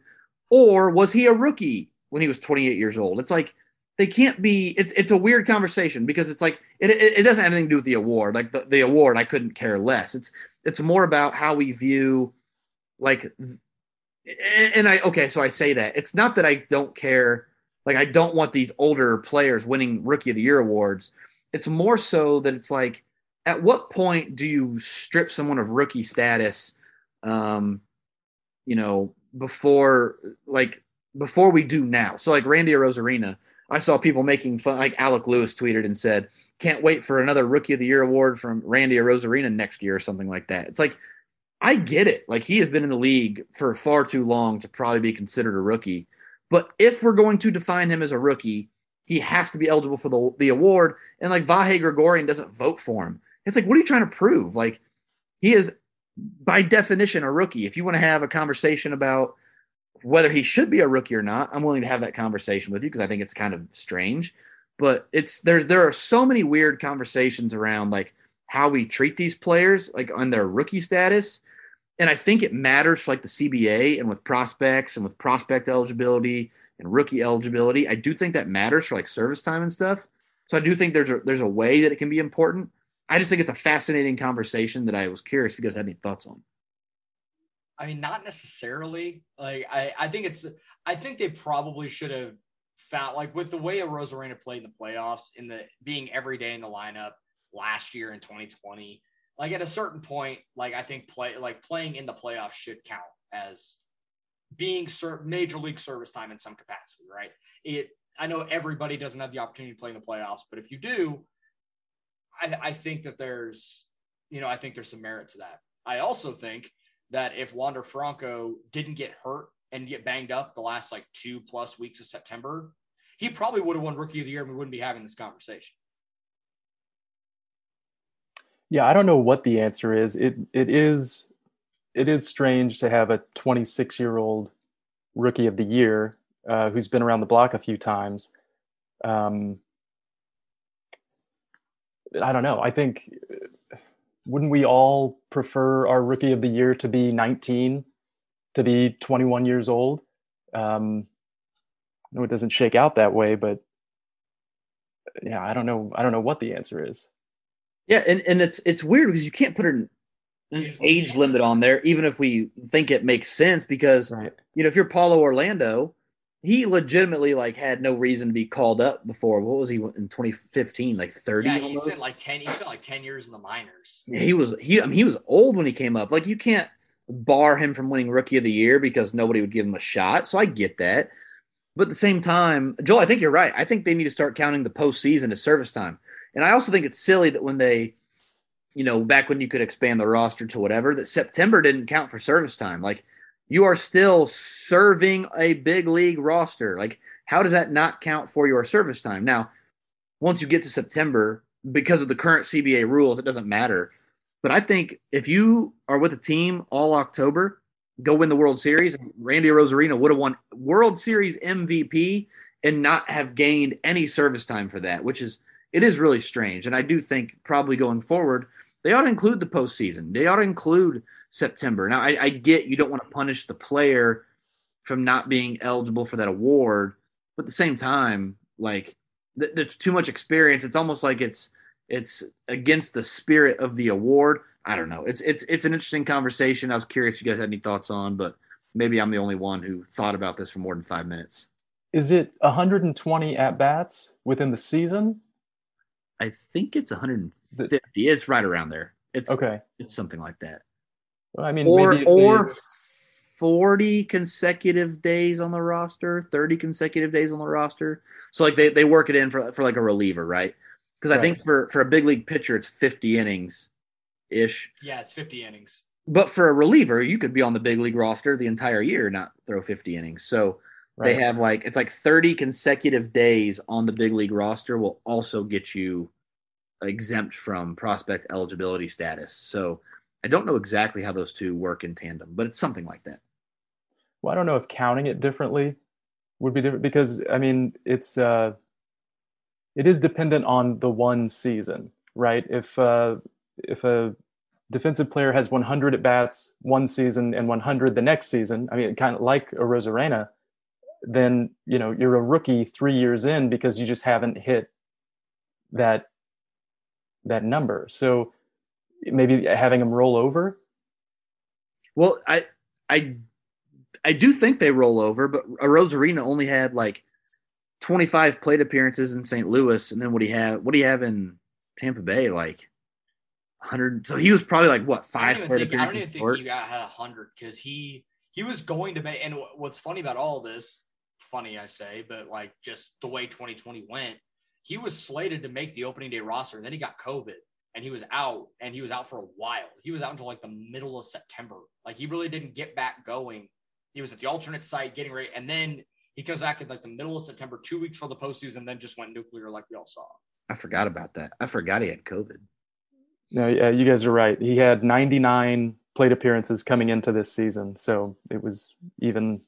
or was he a rookie when he was 28 years old? It's like they can't be. It's it's a weird conversation because it's like it, it, it doesn't have anything to do with the award. Like the, the award, I couldn't care less. It's it's more about how we view like and I okay, so I say that. It's not that I don't care like I don't want these older players winning rookie of the year awards. It's more so that it's like, at what point do you strip someone of rookie status? Um, you know, before like before we do now. So like Randy Arozarena, I saw people making fun. Like Alec Lewis tweeted and said, "Can't wait for another Rookie of the Year award from Randy Arozarena next year or something like that." It's like I get it. Like he has been in the league for far too long to probably be considered a rookie. But if we're going to define him as a rookie, he has to be eligible for the, the award. And like Vahe Gregorian doesn't vote for him. It's like, what are you trying to prove? Like, he is by definition a rookie. If you want to have a conversation about whether he should be a rookie or not, I'm willing to have that conversation with you because I think it's kind of strange. But it's there's there are so many weird conversations around like how we treat these players, like on their rookie status. And I think it matters for like the CBA and with prospects and with prospect eligibility and rookie eligibility. I do think that matters for like service time and stuff. So I do think there's a there's a way that it can be important. I just think it's a fascinating conversation that I was curious if you guys had any thoughts on. I mean, not necessarily. Like I, I think it's I think they probably should have found like with the way a Arozarena played in the playoffs in the being every day in the lineup last year in 2020. Like at a certain point, like I think play like playing in the playoffs should count as being ser- major league service time in some capacity, right? It I know everybody doesn't have the opportunity to play in the playoffs, but if you do, I, I think that there's, you know, I think there's some merit to that. I also think that if Wander Franco didn't get hurt and get banged up the last like two plus weeks of September, he probably would have won Rookie of the Year, and we wouldn't be having this conversation. Yeah, I don't know what the answer is. It it is it is strange to have a 26 year old rookie of the year uh, who's been around the block a few times. Um, I don't know. I think wouldn't we all prefer our rookie of the year to be 19, to be 21 years old? Um, it doesn't shake out that way, but yeah, I don't know. I don't know what the answer is. Yeah, and, and it's it's weird because you can't put an age limit on there, even if we think it makes sense. Because right. you know, if you're Paulo Orlando, he legitimately like had no reason to be called up before. What was he in 2015? Like 30? Yeah, he spent like 10. He spent like 10 years in the minors. Yeah, he was he. I mean, he was old when he came up. Like you can't bar him from winning Rookie of the Year because nobody would give him a shot. So I get that. But at the same time, Joel, I think you're right. I think they need to start counting the postseason as service time. And I also think it's silly that when they you know, back when you could expand the roster to whatever, that September didn't count for service time. Like you are still serving a big league roster. Like how does that not count for your service time? Now, once you get to September, because of the current CBA rules, it doesn't matter. But I think if you are with a team all October, go win the World Series, Randy Arozarena would have won World Series MVP and not have gained any service time for that, which is it is really strange. And I do think probably going forward, they ought to include the postseason. They ought to include September. Now I, I get you don't want to punish the player from not being eligible for that award, but at the same time, like th- there's too much experience. It's almost like it's it's against the spirit of the award. I don't know. It's it's it's an interesting conversation. I was curious if you guys had any thoughts on, but maybe I'm the only one who thought about this for more than five minutes. Is it 120 at bats within the season? I think it's 150. It's right around there. It's okay. It's something like that. Well, I mean, or maybe or they- 40 consecutive days on the roster, 30 consecutive days on the roster. So like they, they work it in for for like a reliever, right? Because I think for for a big league pitcher, it's 50 innings ish. Yeah, it's 50 innings. But for a reliever, you could be on the big league roster the entire year, not throw 50 innings. So right. they have like it's like 30 consecutive days on the big league roster will also get you exempt from prospect eligibility status. So I don't know exactly how those two work in tandem, but it's something like that. Well, I don't know if counting it differently would be different because I mean it's uh, it is dependent on the one season, right? If uh, if a defensive player has 100 at bats one season and 100 the next season, I mean, kind of like Arozarena, then you know you're a rookie three years in because you just haven't hit that that number. So maybe having them roll over. Well, I I I do think they roll over, but Arozarena only had like 25 plate appearances in St. Louis, and then what do you have? What do you have in Tampa Bay? Like 100. So he was probably like what I five don't even plate think, I don't even think short? he got had 100 because he he was going to make. And what's funny about all this, funny I say, but like just the way 2020 went, he was slated to make the opening day roster, and then he got COVID. And he was out, and he was out for a while. He was out until like the middle of September. Like he really didn't get back going. He was at the alternate site getting ready, and then he comes back in like the middle of September, two weeks for the postseason, then just went nuclear, like we all saw. I forgot about that. I forgot he had COVID. No, yeah, you guys are right. He had 99 plate appearances coming into this season, so it was even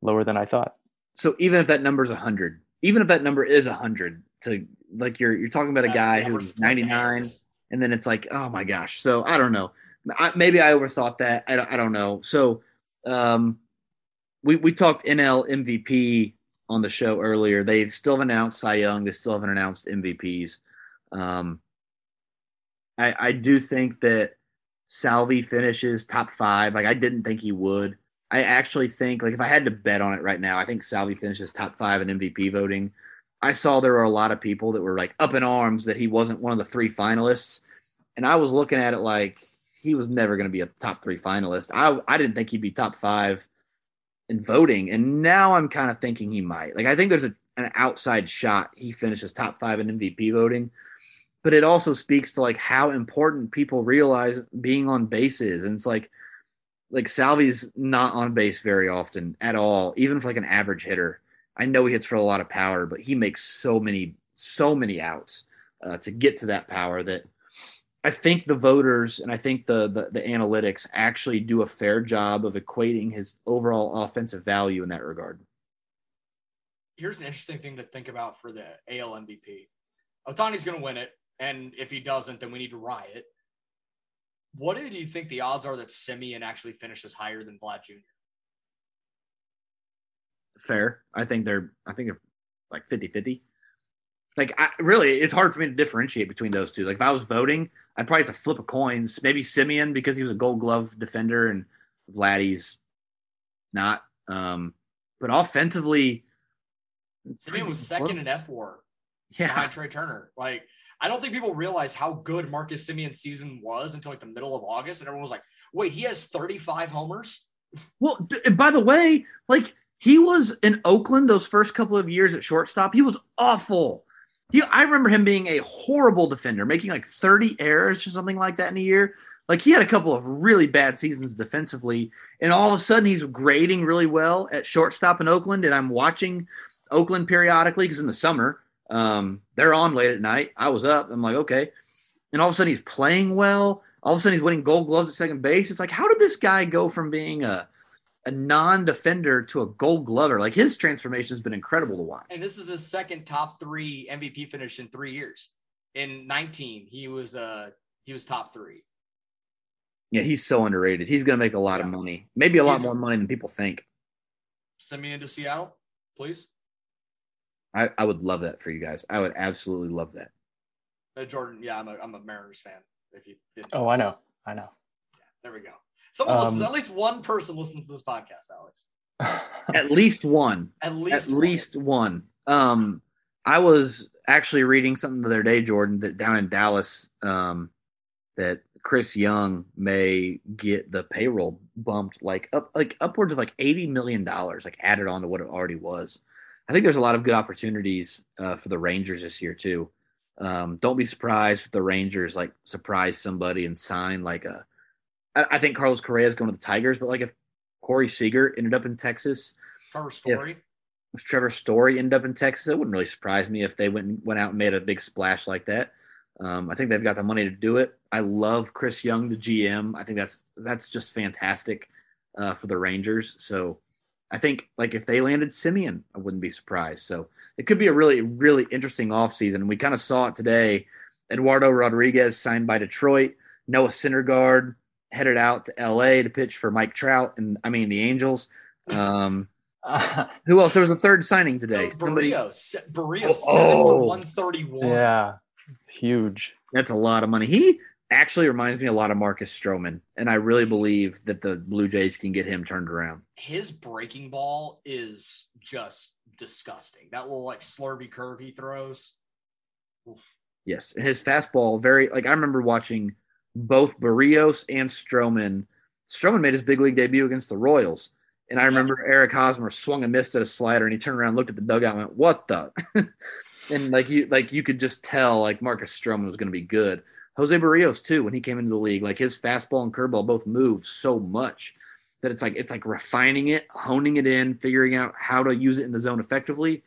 lower than I thought. So even if that number is 100, even if that number is 100, to like you're you're talking about a guy who's 99, hairs. and then it's like, oh my gosh. So I don't know. I, maybe I overthought that. I, don't- I don't know. So um, we we talked NL MVP on the show earlier. They still have announced Cy Young. They still haven't announced MVPs. Um, I I do think that Salvi finishes top five. Like I didn't think he would. I actually think like if I had to bet on it right now, I think Salvi finishes top five in MVP voting. I saw there were a lot of people that were like up in arms that he wasn't one of the three finalists, and I was looking at it like he was never going to be a top three finalist. I I didn't think he'd be top five in voting, and now I'm kind of thinking he might. Like I think there's a, an outside shot he finishes top five in MVP voting, but it also speaks to like how important people realize being on base is, and it's like like Salvi's not on base very often at all, even for like an average hitter. I know he hits for a lot of power, but he makes so many, so many outs uh, to get to that power that I think the voters and I think the, the the analytics actually do a fair job of equating his overall offensive value in that regard. here's an interesting thing to think about for the AL MVP. Ohtani's going to win it, and if he doesn't, then we need to riot. What do you think the odds are that Semien actually finishes higher than Vlad Jr.? Fair. I think they're I think they're like 50-50. Like I really it's hard for me to differentiate between those two. Like if I was voting, I'd probably have to flip a coin. Maybe Semien because he was a gold glove defender and Vladdy's not. Um but offensively Semien was second in F war Yeah. behind Trea Turner. Like, I don't think people realize how good Marcus Semien's season was until like the middle of August, and everyone was like, "Wait, he has 35 homers." Well, d- by the way, like he was in Oakland those first couple of years at shortstop. He was awful. He, I remember him being a horrible defender, making like 30 errors or something like that in a year. Like he had a couple of really bad seasons defensively, and all of a sudden he's grading really well at shortstop in Oakland. And I'm watching Oakland periodically because in the summer, um, they're on late at night. I was up. I'm like, okay. And all of a sudden he's playing well. All of a sudden he's winning gold gloves at second base. It's like, how did this guy go from being a a non-defender to a gold glover? Like his transformation has been incredible to watch. And this is his second top three MVP finish in three years. In 19, he was uh he was top three. Yeah, he's so underrated. He's going to make a lot yeah. of money, maybe a lot he's more money than people think. Send me into Seattle, please. I, I would love that for you guys. I would absolutely love that. Uh, Jordan, yeah, I'm a, I'm a Mariners fan. If you didn't. Oh, I know. I know. Yeah, there we go. Someone um, listens, at least one person listens to this podcast, Alex. at least one. At least at one. least one. Um, I was actually reading something the other day, Jordan, that down in Dallas, um, that Chris Young may get the payroll bumped like up like upwards of like eighty million dollars, like added on to what it already was. I think there's a lot of good opportunities uh, for the Rangers this year too. Um, don't be surprised if the Rangers like surprise somebody and sign like a. I, I think Carlos Correa is going to the Tigers, but like if Corey Seager ended up in Texas, Trevor Story. If, if Trevor Story ended up in Texas, it wouldn't really surprise me if they went went out and made a big splash like that. Um, I think they've got the money to do it. I love Chris Young, the GM. I think that's that's just fantastic uh, for the Rangers. So I think like if they landed Semien, I wouldn't be surprised. So it could be a really really interesting offseason. We kind of saw it today. Eduardo Rodriguez signed by Detroit. Noah Syndergaard headed out to LA to pitch for Mike Trout and I mean the Angels. Um, uh, who else? There was a third signing today. Oh, Berrios, Berrios, oh, one thirty one. Yeah, huge. That's a lot of money. He actually reminds me a lot of Marcus Stroman, and I really believe that the Blue Jays can get him turned around. His breaking ball is just disgusting. That little like slurvy curve he throws. Oof. Yes, and his fastball very like I remember watching both Berrios and Stroman. Stroman made his big league debut against the Royals, and I remember. Eric Hosmer swung and missed at a slider, and he turned around, looked at the dugout, and went, "What the?" and like you like you could just tell like Marcus Stroman was going to be good. Jose Berrios too, when he came into the league, like his fastball and curveball both move so much that it's like it's like refining it, honing it in, figuring out how to use it in the zone effectively.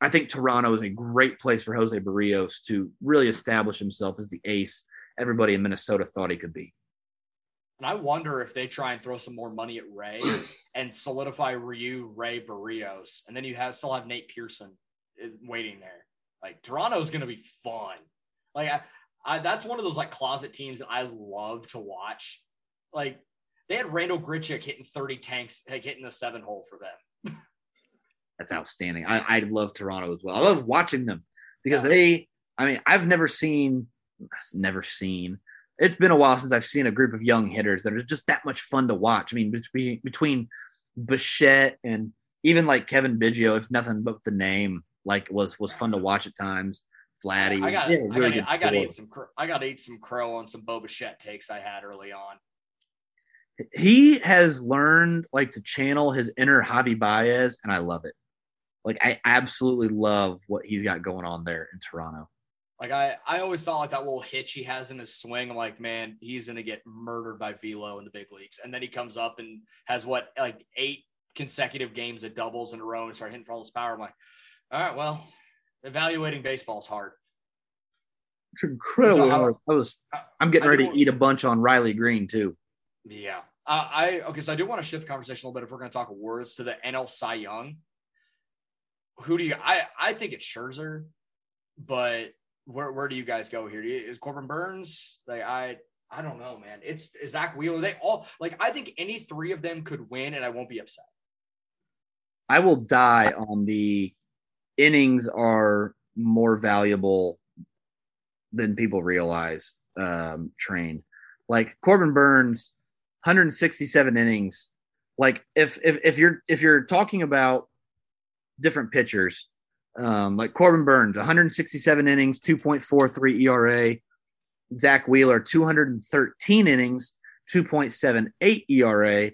I think Toronto is a great place for Jose Berrios to really establish himself as the ace everybody in Minnesota thought he could be. And I wonder if they try and throw some more money at Ray and solidify Ryu, Ray, Berrios, and then you have still have Nate Pearson uh, waiting there. Like Toronto's going to be fun. Like I, I, that's one of those like closet teams that I love to watch. Like they had Randall Grichuk hitting 30 tanks, like hitting the seven hole for them. that's outstanding. I, I love Toronto as well. I love watching them because yeah. they, I mean, I've never seen, never seen. It's been a while since I've seen a group of young hitters that are just that much fun to watch. I mean, between between Bichette and even like Cavan Biggio, if nothing but the name, like was was fun to watch at times. Vladdy, I got, yeah, really I got, to eat some, I got to eat some crow on some Bo Bichette takes I had early on. He has learned like to channel his inner Javi Baez, and I love it. Like I absolutely love what he's got going on there in Toronto. Like I, I always thought like that little hitch he has in his swing. I'm like, man, he's gonna get murdered by Velo in the big leagues. And then he comes up and has what like eight consecutive games of doubles in a row and start hitting for all his power. I'm like, all right, well, evaluating baseball is hard. It's incredibly so hard. I was, I'm getting I ready to eat a bunch on Riley Greene too. Yeah. Uh, I okay, so I do want to shift the conversation a little bit if we're going to talk awards to the NL Cy Young. Who do you? I I think it's Scherzer, but where where do you guys go here? Is Corbin Burnes Like I I don't know, man. It's Zack Wheeler. They all like I think any three of them could win, and I won't be upset. I will die on the innings are more valuable than people realize. Um, train like Corbin Burnes, 167 innings. Like if if if you're if you're talking about different pitchers, um, like Corbin Burnes, 167 innings, 2.43 ERA. Zack Wheeler, 213 innings, 2.78 ERA.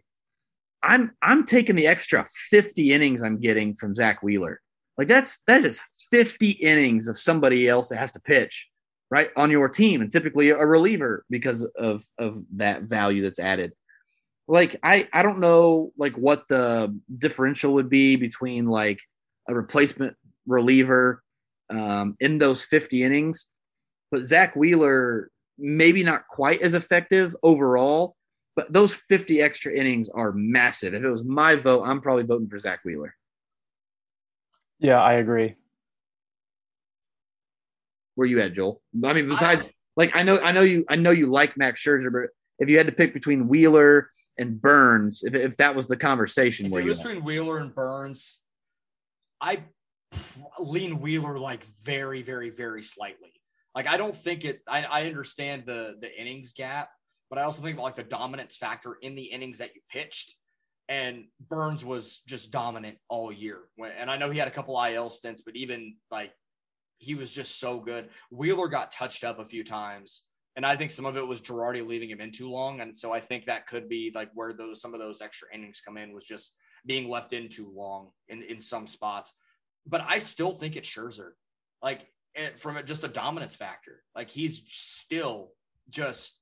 I'm I'm taking the extra 50 innings I'm getting from Zack Wheeler. Like that's that is 50 innings of somebody else that has to pitch right on your team and typically a reliever because of of that value that's added. Like I I don't know like what the differential would be between like a replacement reliever um, in those 50 innings. But Zack Wheeler, maybe not quite as effective overall, but those 50 extra innings are massive. If it was my vote, I'm probably voting for Zack Wheeler. Yeah, I agree. Where you at, Joel? I mean, besides, I, like I know, I know you, I know you like Max Scherzer, but if you had to pick between Wheeler and Burnes, if, if that was the conversation, if where it you was between Wheeler and Burnes, I lean Wheeler like very, very, very slightly. Like I don't think it. I, I understand the the innings gap, but I also think about like the dominance factor in the innings that you pitched. And Burnes was just dominant all year. And I know he had a couple IL stints, but even like he was just so good. Wheeler got touched up a few times. And I think some of it was Girardi leaving him in too long. And so I think that could be like where those some of those extra innings come in was just being left in too long in, in some spots but I still think it's Scherzer. Like it, from just a dominance factor, like he's still just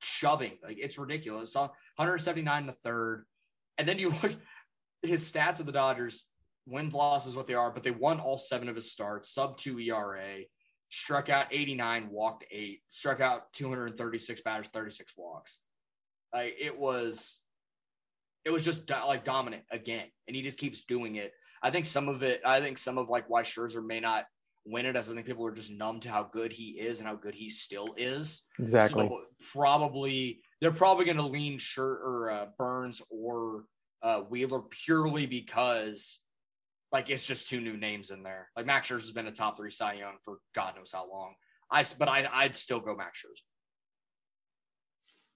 shoving. Like it's ridiculous. 179 in the third, and then you look his stats of the Dodgers. Win losses what they are, but they won all seven of his starts, sub two ERA, struck out 89, walked eight, struck out 236 batters, 36 walks. Like it was, it was just do- like dominant again, and he just keeps doing it. I think some of it, I think some of like why Scherzer may not win it, as I think people are just numb to how good he is and how good he still is. Exactly. So probably they're probably going to lean Scher or uh, Burnes or uh, Wheeler purely because like it's just two new names in there. Like Max Scherzer has been a top three Cy Young for God knows how long. I but I I'd still go Max Scherzer.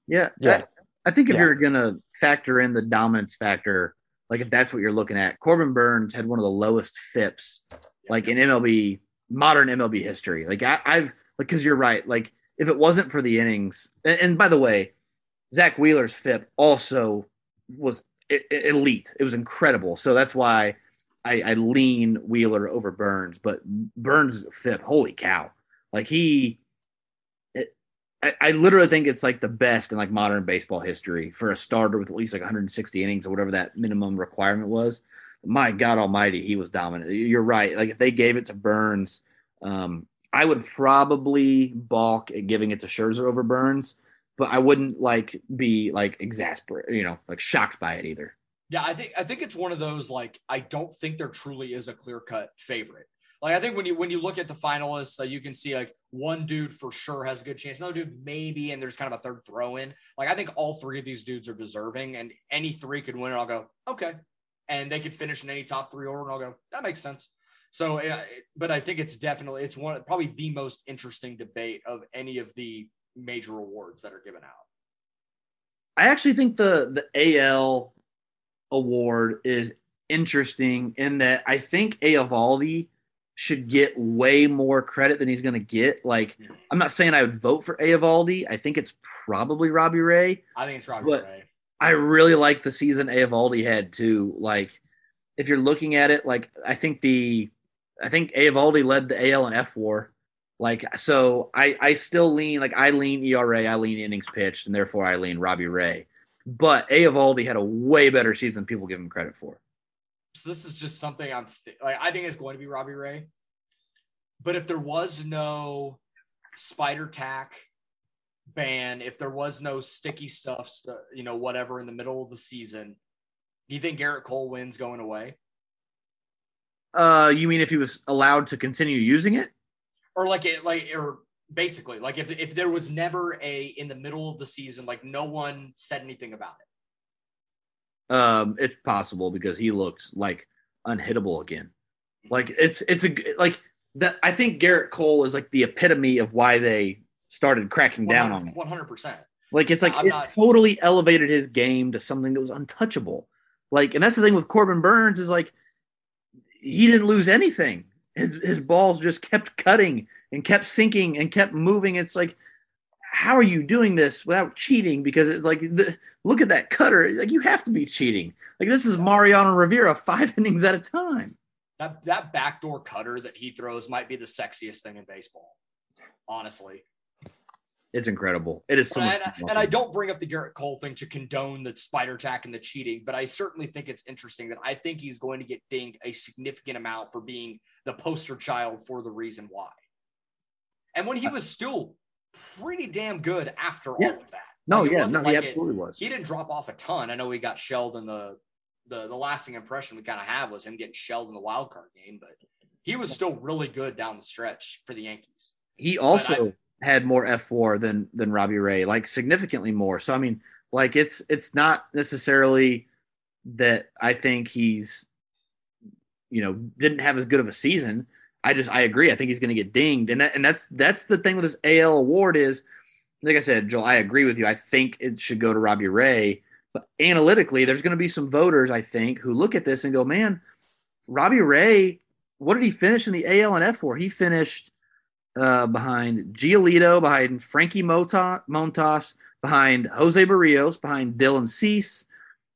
Yeah, yeah. I, I think if yeah. you're gonna factor in the dominance factor, like if that's what you're looking at, Corbin Burnes had one of the lowest FIPS like in MLB modern MLB history. Like I, have like because you're right. Like if it wasn't for the innings, and, and by the way, Zack Wheeler's FIP also was elite. It was incredible. So that's why I, I lean Wheeler over Burnes, But Burnes' FIP, holy cow! Like he I, literally think it's like the best in like modern baseball history for a starter with at least like 160 innings or whatever that minimum requirement was. My God Almighty, he was dominant. You're right. Like if they gave it to Burnes, um, I would probably balk at giving it to Scherzer over Burnes, but I wouldn't like be like exasperated, you know, like shocked by it either. Yeah, I think I think it's one of those like I don't think there truly is a clear cut favorite. Like I think when you when you look at the finalists, uh, you can see like one dude for sure has a good chance, another dude maybe, and there's kind of a third throw in. Like I think all three of these dudes are deserving, and any three could win. And I'll go okay, and they could finish in any top three order, and I'll go that makes sense. So, but I think it's definitely it's one probably the most interesting debate of any of the major awards that are given out. I actually think the the AL award is interesting in that I think Eovaldi should get way more credit than he's going to get. Like, I'm not saying I would vote for Eovaldi. I think it's probably Robbie Ray. I think it's Robbie Ray. I really like the season Eovaldi had too. Like, if you're looking at it, like I think the, I think Eovaldi led the AL and F war. Like, so I I still lean like I lean ERA, I lean innings pitched, and therefore I lean Robbie Ray. But Eovaldi had a way better season than people give him credit for. So this is just something I'm th- like I think it's going to be Robbie Ray. But if there was no spider tack ban, if there was no sticky stuff, you know, whatever in the middle of the season, do you think Gerrit Cole wins going away? Uh, you mean if he was allowed to continue using it, or like it, like or basically like if if there was never a in the middle of the season, like no one said anything about it. Um, it's possible because he looks like unhittable again. Like it's it's a like that. I think Gerrit Cole is like the epitome of why they started cracking down on him. One hundred percent. Like it's like I'm it not... totally elevated his game to something that was untouchable. Like, and that's the thing with Corbin Burnes is like he didn't lose anything. His his balls just kept cutting and kept sinking and kept moving. It's like how are you doing this without cheating? Because it's like, the, look at that cutter. Like you have to be cheating. Like this is Mariano Rivera five innings at a time. That that backdoor cutter that he throws might be the sexiest thing in baseball. Honestly. It's incredible. It is so and. I, and I don't bring up the Gerrit Cole thing to condone the spider tack and the cheating, but I certainly think it's interesting that I think he's going to get dinged a significant amount for being the poster child for the reason why. And when he was still pretty damn good after Yeah. all of that. no, Like, yeah, no, wasn't he like it- absolutely was. he didn't drop off a ton. I know he got shelled in the the the lasting impression we kind of have was him getting shelled in the wild card game, but he was still really good down the stretch for the Yankees. He also had more F war than than Robbie Ray, like significantly more. So I mean, like it's it's not necessarily that I think he's you know didn't have as good of a season. I just I agree. I think he's going to get dinged, and that, and that's that's the thing with this AL award is, like I said, Joel. I agree with you. I think it should go to Robbie Ray, but analytically, there's going to be some voters I think who look at this and go, man, Robbie Ray. What did he finish in the AL and F for? He finished uh, behind Giolito, behind Frankie Montas, behind Jose Berrios, behind Dylan Cease,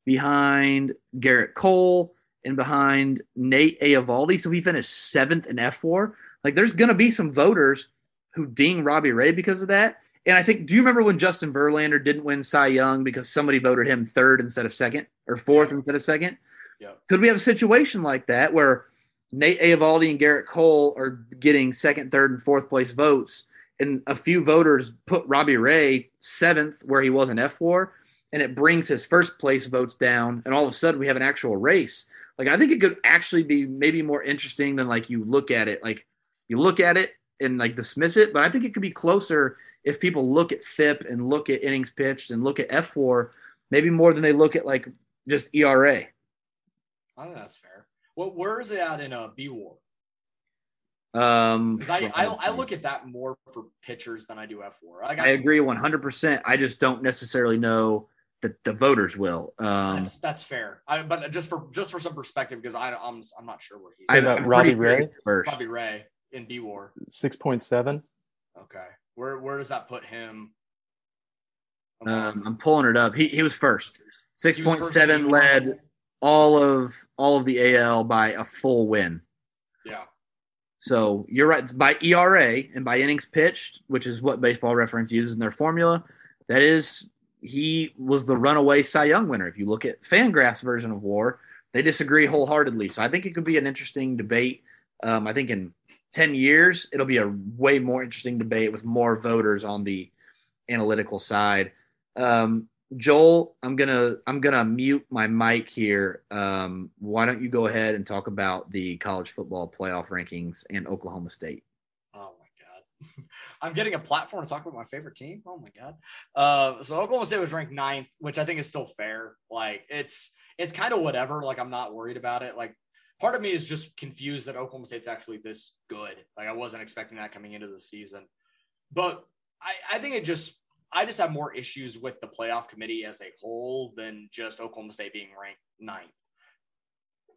behind Gerrit Cole, and behind Nate Eovaldi. So he finished seventh in F war. Like there's going to be some voters who ding Robbie Ray because of that. And I think, do you remember when Justin Verlander didn't win Cy Young because somebody voted him third instead of second or fourth Yeah. instead of second? Yeah. Could we have a situation like that where Nate Eovaldi and Gerrit Cole are getting second, third, and fourth place votes, and a few voters put Robbie Ray seventh where he was in F war, and it brings his first place votes down, and all of a sudden we have an actual race. Like I think it could actually be maybe more interesting than like you look at it. Like you look at it and like dismiss it, but I think it could be closer if people look at FIP and look at innings pitched and look at F war, maybe more than they look at like just ERA. I think that's fair. Well, where is it at in a B War? Um, I, I I look at that more for pitchers than I do F four. Like, I agree 100%. I just don't necessarily know that the voters will. Um, That's that's fair. I, but just for just for some perspective, because I I'm I'm not sure where he's. I- I'm, about Robbie pretty Ray? curious First. Bobby Ray in B War. Six point seven. Okay, where where does that put him? Um, I'm pulling it up. He, he was first. He was first in 6.7 led all of all of the AL by a full win. Yeah, So you're right. It's by ERA and by innings pitched, which is what Baseball Reference uses in their formula. That is, he was the runaway Cy Young winner. If you look at FanGraphs' version of WAR, they disagree wholeheartedly. So I think it could be an interesting debate. Um, I think in 10 years, it'll be a way more interesting debate with more voters on the analytical side. Um, Joel, I'm gonna I'm gonna mute my mic here. Um, why don't you go ahead and talk about the college football playoff rankings and Oklahoma State? I'm getting a platform to talk about my favorite team. Oh my god. Uh, so Oklahoma State was ranked ninth, which I think is still fair. Like it's it's kind of whatever. Like I'm not worried about it. Like part of me is just confused that Oklahoma State's actually this good. Like I wasn't expecting that coming into the season. But I, I think it just I just have more issues with the playoff committee as a whole than just Oklahoma State being ranked ninth.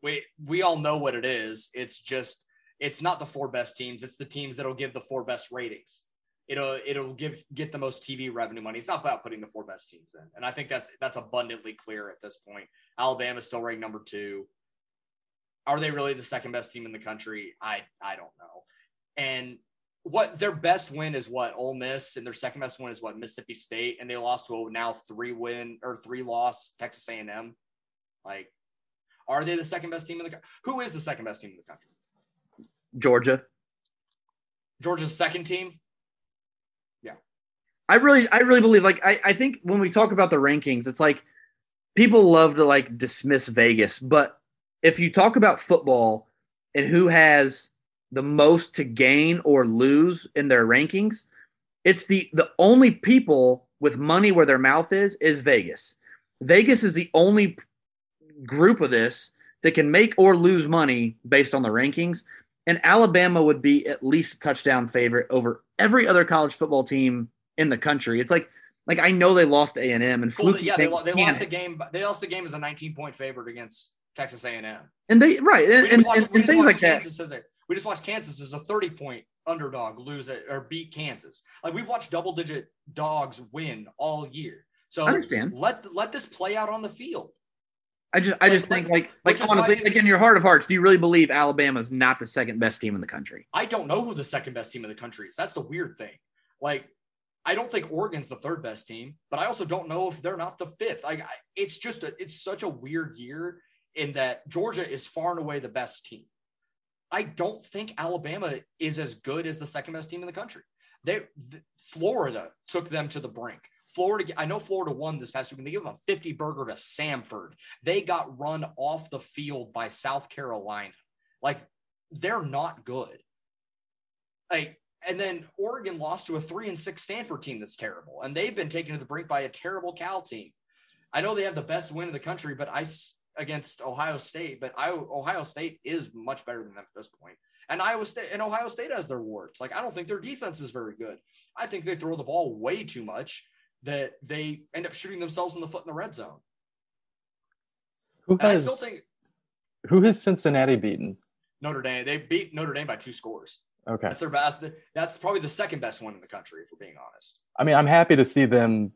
We we all know what it is. It's just it's not the four best teams. It's the teams that'll give the four best ratings. It'll it'll give get the most TV revenue money. It's not about putting the four best teams in, and I think that's that's abundantly clear at this point. Alabama's still ranked number two. Are they really the second best team in the country? I I don't know. And what their best win is what Ole Miss, and their second best win is what Mississippi State, and they lost to a now three win or three loss Texas A and M. Like, are they the second best team in the? co- Who is the second best team in the country? Georgia. Georgia's second team. Yeah. I really, I really believe. Like, I, I think when we talk about the rankings, it's like people love to like dismiss Vegas, but if you talk about football and who has the most to gain or lose in their rankings, it's the the only people with money where their mouth is is Vegas. Vegas is the only group of this that can make or lose money based on the rankings. And Alabama would be at least a touchdown favorite over every other college football team in the country. It's like like I know they lost A and M and fluky yeah, they, lo- they lost the game. They lost the game as a 19 point favorite against Texas A and M. and they right and, and, watched, and, and things like that. Kansas as a we just watched Kansas as a 30 point underdog lose it or beat Kansas. Like we've watched double digit dogs win all year. So I understand. let let this play out on the field. I just I Like, just think like like is honestly, like in your heart of hearts, do you really believe Alabama's not the second best team in the country? I don't know who the second best team in the country is. That's the weird thing. Like, I don't think Oregon's the third best team, but I also don't know if they're not the fifth. Like it's just a, it's such a weird year in that Georgia is far and away the best team. I don't think Alabama is as good as the second best team in the country. They th- Florida took them to the brink. Florida, I know Florida won this past week, and they gave them a 50 burger to Samford. They got run off the field by South Carolina. Like they're not good. Like, and then Oregon lost to a three and six Stanford team that's terrible, and they've been taken to the brink by a terrible Cal team. I know they have the best win in the country, but I against Ohio State, but I, Ohio State is much better than them at this point. And Iowa State and Ohio State has their warts. Like I don't think their defense is very good. I think they throw the ball way too much that they end up shooting themselves in the foot in the red zone. Who has, I still think who has Cincinnati beaten? Notre Dame. They beat Notre Dame by two scores. Okay. That's their best. That's probably the second best one in the country, if we're being honest. I mean, I'm happy to see them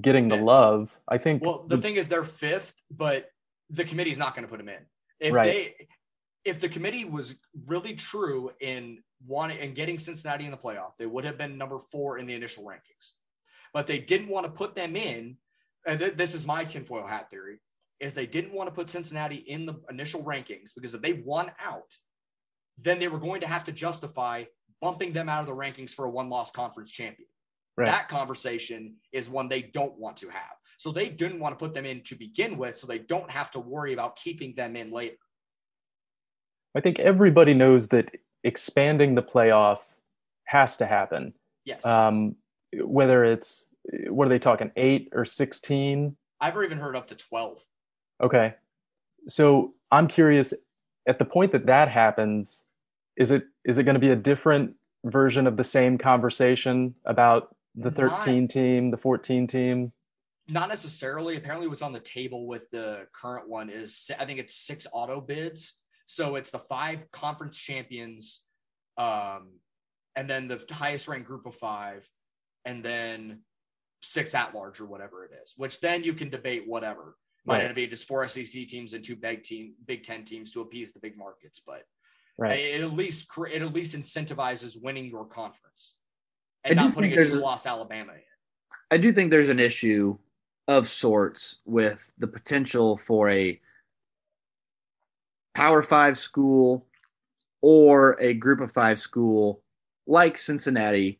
getting the love. I think. Well, the, the thing is, they're fifth, but the committee is not going to put them in. If right. they, if the committee was really true in wanting and getting Cincinnati in the playoff, they would have been number four in the initial rankings. But they didn't want to put them in. And th- this is my tinfoil hat theory: is they didn't want to put Cincinnati in the initial rankings because if they won out, then they were going to have to justify bumping them out of the rankings for a one-loss conference champion. Right. That conversation is one they don't want to have. So they didn't want to put them in to begin with, so they don't have to worry about keeping them in later. I think everybody knows that expanding the playoff has to happen. Yes. Um, whether it's what are they talking, eight or sixteen? I've ever even heard up to twelve. Okay. So I'm curious. At the point that that happens, is it is it going to be a different version of the same conversation about the 13 Not, team, the 14 team? Not necessarily. Apparently, what's on the table with the current one is I think it's six auto bids. So it's the five conference champions, um, and then the highest ranked group of five, and then six at large or whatever it is. Which then you can debate whatever. Might right. be just four SEC teams and two big team, Big Ten teams to appease the big markets, but right. it at least it at least incentivizes winning your conference and not putting a two loss Alabama in. I do think there's an issue of sorts with the potential for a Power Five school or a Group of Five school like Cincinnati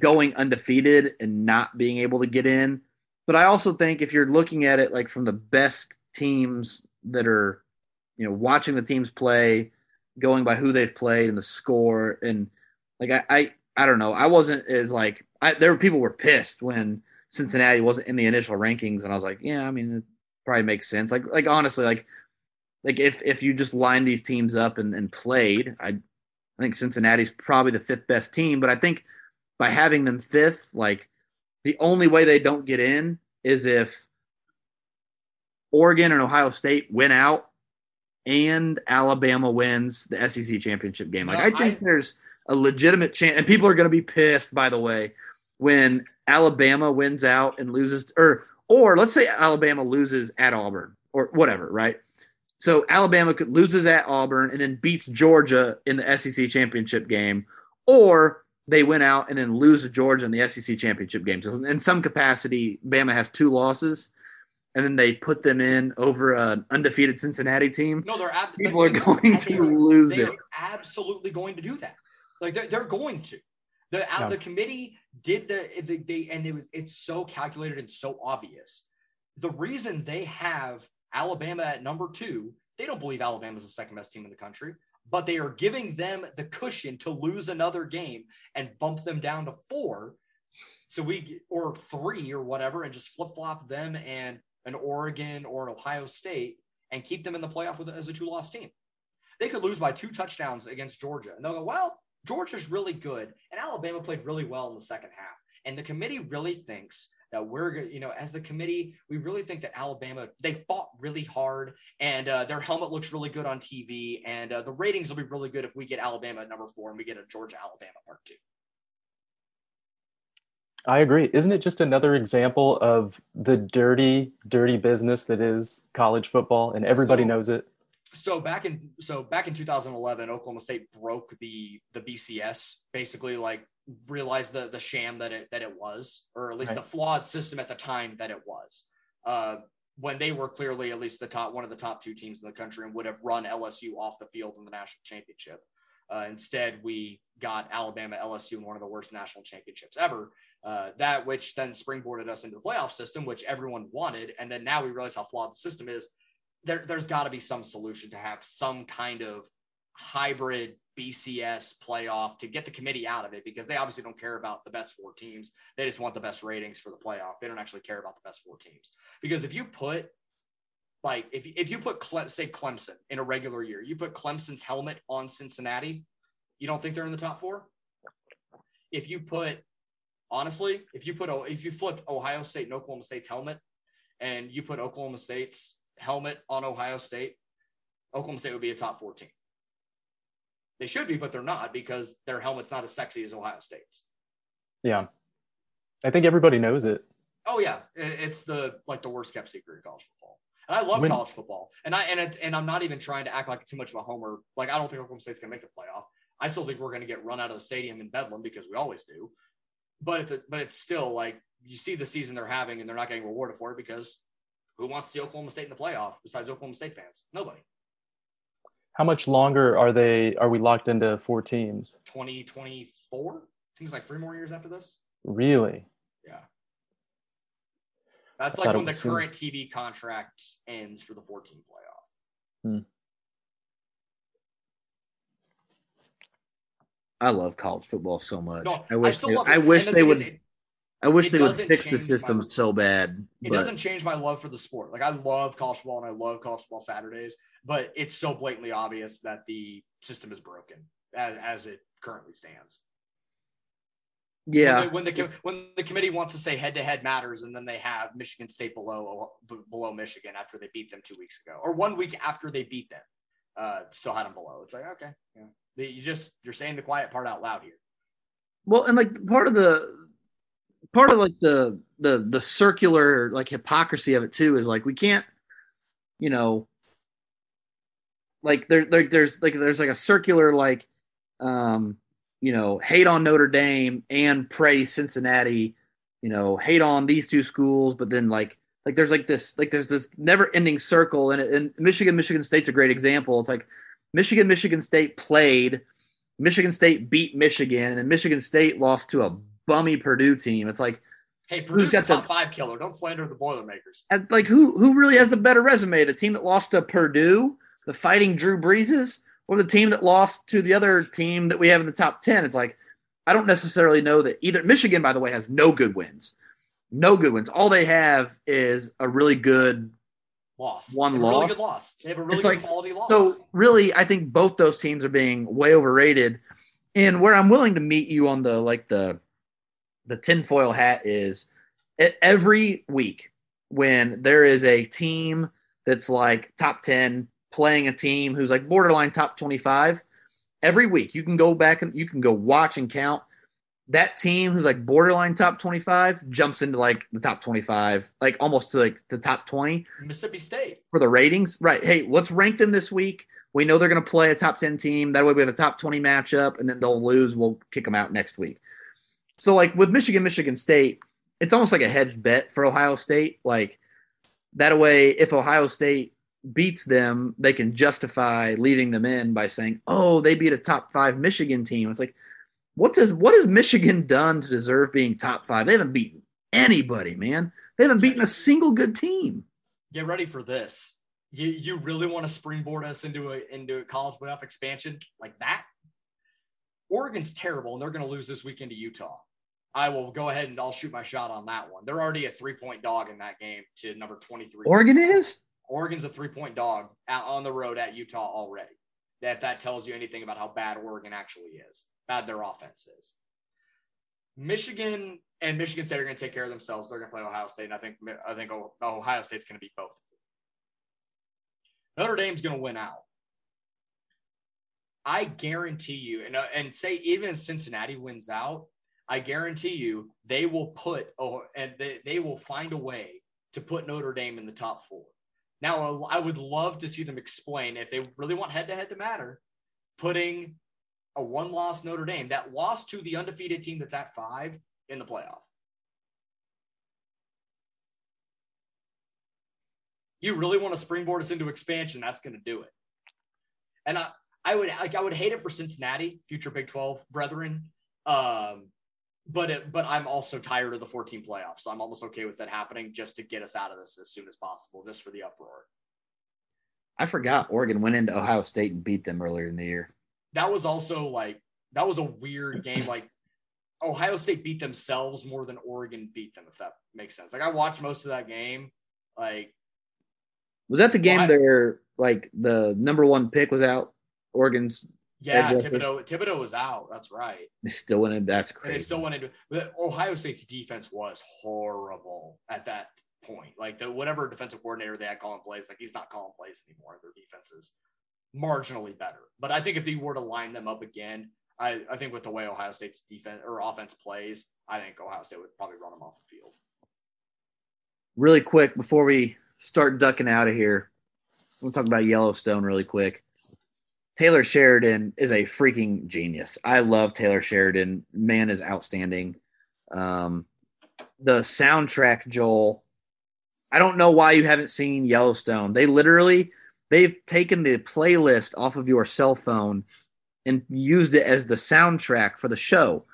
going undefeated and not being able to get in. But I also think if you're looking at it like from the best teams that are, you know, watching the teams play, going by who they've played and the score, and like I, I, I don't know, I wasn't as like I, there were people were pissed when Cincinnati wasn't in the initial rankings, and I was like, yeah, I mean, it probably makes sense. Like, like honestly, like, like if if you just line these teams up and, and played, I, I think Cincinnati's probably the fifth best team. But I think by having them fifth, like, the only way they don't get in is if Oregon and Ohio State win out and Alabama wins the SEC championship game. Like, no, I think I, there's a legitimate chance, and people are going to be pissed, by the way, when Alabama wins out and loses, or or let's say Alabama loses at Auburn or whatever, right? So Alabama could loses at Auburn and then beats Georgia in the SEC championship game, or they win out and then lose to Georgia in the SEC championship game. So in some capacity, Bama has two losses, and then they put them in over an undefeated Cincinnati team. No, they're ab- people are going to lose it. Absolutely going to do that. Like they're, they're going to. The uh, yeah. the committee did the, the they and it was it's so calculated and so obvious. The reason they have Alabama at number two, they don't believe Alabama's the second best team in the country, but they are giving them the cushion to lose another game and bump them down to four. So we or three or whatever, and just flip flop them and an Oregon or an Ohio State and keep them in the playoff with as a two loss team. They could lose by two touchdowns against Georgia, and they'll go, well, Georgia's really good, and Alabama played really well in the second half. And the committee really thinks that we're, going you know, as the committee, we really think that Alabama, they fought really hard and uh, their helmet looks really good on TV. And uh, the ratings will be really good if we get Alabama at number four and we get a Georgia Alabama part two. I agree. Isn't it just another example of the dirty, dirty business that is college football and everybody so, knows it? so back in so back in 2011 oklahoma state broke the the bcs basically like realize the the sham that it that it was, or at least Right. the flawed system at the time that it was. Uh, when they were clearly at least the top one of the top two teams in the country and would have run LSU off the field in the national championship. Uh, instead, we got Alabama, LSU in one of the worst national championships ever. Uh, that which then springboarded us into the playoff system, which everyone wanted, and then now we realize how flawed the system is. There, there's got to be some solution to have some kind of hybrid BCS playoff to get the committee out of it because they obviously don't care about the best four teams. They just want the best ratings for the playoff. They don't actually care about the best four teams. Because if you put like if if you put Cle- say Clemson in a regular year, you put Clemson's helmet on Cincinnati, you don't think they're in the top 4? If you put honestly, if you put oh, if you flip Ohio State and Oklahoma State's helmet and you put Oklahoma State's helmet on Ohio State, Oklahoma State would be a top 14. They should be, but they're not because their helmet's not as sexy as Ohio State's. Yeah. I think everybody knows it. Oh yeah, it's the like the worst kept secret in college football. And I love When- college football. And I and it, and I'm not even trying to act like too much of a homer. Like I don't think Oklahoma State's gonna make the playoff. I still think we're gonna get run out of the stadium in Bedlam because we always do. But it's but it's still like you see the season they're having and they're not getting rewarded for it because who wants to see Oklahoma State in the playoff besides Oklahoma State fans? Nobody. How much longer are they are we locked into four teams? 2024? I think it's like three more years after this. Really? Yeah. That's I like when the was soon. current TV contract ends for the 14 playoff. Hmm. I love college football so much. No, I wish still they, love it. I wish the they would. is, it, I wish it they would fix the change my- system so bad. it but- doesn't change my love for the sport. Like I love college football and I love college football Saturdays, but it's so blatantly obvious that the system is broken as, as it currently stands. Yeah, When the, when the when the committee wants to say head to head matters, and then they have Michigan State below below Michigan after they beat them two weeks ago, or one week after they beat them, uh, still had them below. It's like okay, yeah. You just you're saying the quiet part out loud here. well, and like part of the part of like the the the circular like hypocrisy of it too is like we can't, you know, like there, there there's like there's like a circular like, um, you know, hate on Notre Dame and praise Cincinnati, you know, hate on these two schools, but then like like there's like this like there's this never ending circle and, and Michigan Michigan State's a great example. It's like Michigan Michigan State played, Michigan State beat Michigan, and then Michigan State lost to a bummy Purdue team. It's like Hey, Purdue's a got the- top five killer. Don't slander the Boilermakers. and, like who who really has the better resume? The team that lost to Purdue, the fighting Drew Breeses, or the team that lost to the other team that we have in the top ten? It's like I don't necessarily know that either. Michigan, by the way, has no good wins. No good wins. All they have is a really good Loss. One a Really loss. good loss. They have a really It's good like- quality loss. So really, I think both those teams are being way overrated. And where I'm willing to meet you on the like the the tinfoil hat is every week when there is a team that's like top 10 playing a team who's like borderline top 25 every week you can go back and you can go watch and count that team who's like borderline top 25 jumps into like the top 25 like almost to like the top 20 Mississippi State. for the ratings. Right. Hey, let's rank them this week. We know they're going to play a top 10 team. That way we have a top 20 matchup and then they'll lose. We'll kick them out next week. So, like with Michigan, Michigan State, it's almost like a hedge bet for Ohio State. Like that way, if Ohio State beats them, they can justify leaving them in by saying, oh, they beat a top five Michigan team. It's like, what does what has Michigan done to deserve being top five? They haven't beaten anybody, man. They haven't beaten a single good team. Get ready for this. You you really want to springboard us into a into a college playoff expansion like that? Oregon's terrible, and they're going to lose this weekend to Utah. I will go ahead and I'll shoot my shot on that one. They're already a three point dog in that game to number twenty three. Oregon is? Oregon's a three point dog out on the road at Utah already. That that tells you anything about how bad Oregon actually is, bad their offense is. Michigan and Michigan State are going to take care of themselves. They're going to play Ohio State, and I think I think Ohio State's going to beat both. Notre Dame's going to win out. I guarantee you, and and say even Cincinnati wins out, I guarantee you they will put oh, and they, they will find a way to put Notre Dame in the top four. Now, I would love to see them explain if they really want head to head to matter, putting a one loss Notre Dame that lost to the undefeated team that's at five in the playoff. You really want to springboard us into expansion? That's going to do it. And I, I would like I would hate it for Cincinnati, future Big Twelve brethren. Um, but it, but I'm also tired of the 14 playoffs, so I'm almost okay with that happening just to get us out of this as soon as possible, just for the uproar. I forgot Oregon went into Ohio State and beat them earlier in the year. That was also like that was a weird game. Like Ohio State beat themselves more than Oregon beat them, if that makes sense. Like I watched most of that game. Like was that the game well, there? Like the number one pick was out. Oregon's yeah, Thibodeaux. Thibodeaux was out. That's right. They still went in. That's crazy. And they still went into. Ohio State's defense was horrible at that point. Like the whatever defensive coordinator they had calling plays, like he's not calling plays anymore. Their defense is marginally better. But I think if they were to line them up again, I, I think with the way Ohio State's defense or offense plays, I think Ohio State would probably run them off the field. Really quick before we start ducking out of here, we'll talk about Yellowstone really quick. Taylor Sheridan is a freaking genius. I love Taylor Sheridan. Man is outstanding. Um, the soundtrack, Joel. I don't know why you haven't seen Yellowstone. They literally they've taken the playlist off of your cell phone and used it as the soundtrack for the show.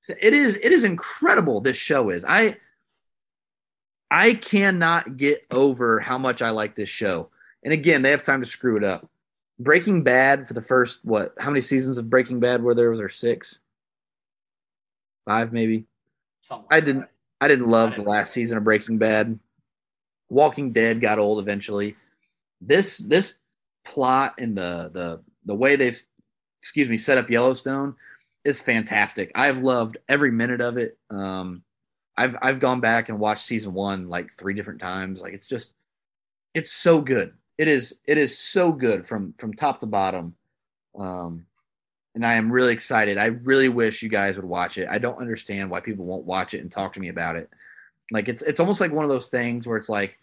So it is it is incredible this show is. I I cannot get over how much I like this show. And again, they have time to screw it up. Breaking Bad for the first what? How many seasons of Breaking Bad were there? Was there six, five, maybe? Something I didn't. That. I didn't love I didn't the last season of Breaking Bad. Walking Dead got old eventually. This this plot and the the the way they've excuse me set up Yellowstone is fantastic. I've loved every minute of it. Um, I've I've gone back and watched season one like three different times. Like it's just it's so good. It is it is so good from from top to bottom. Um, and I am really excited. I really wish you guys would watch it. I don't understand why people won't watch it and talk to me about it. Like it's it's almost like one of those things where it's like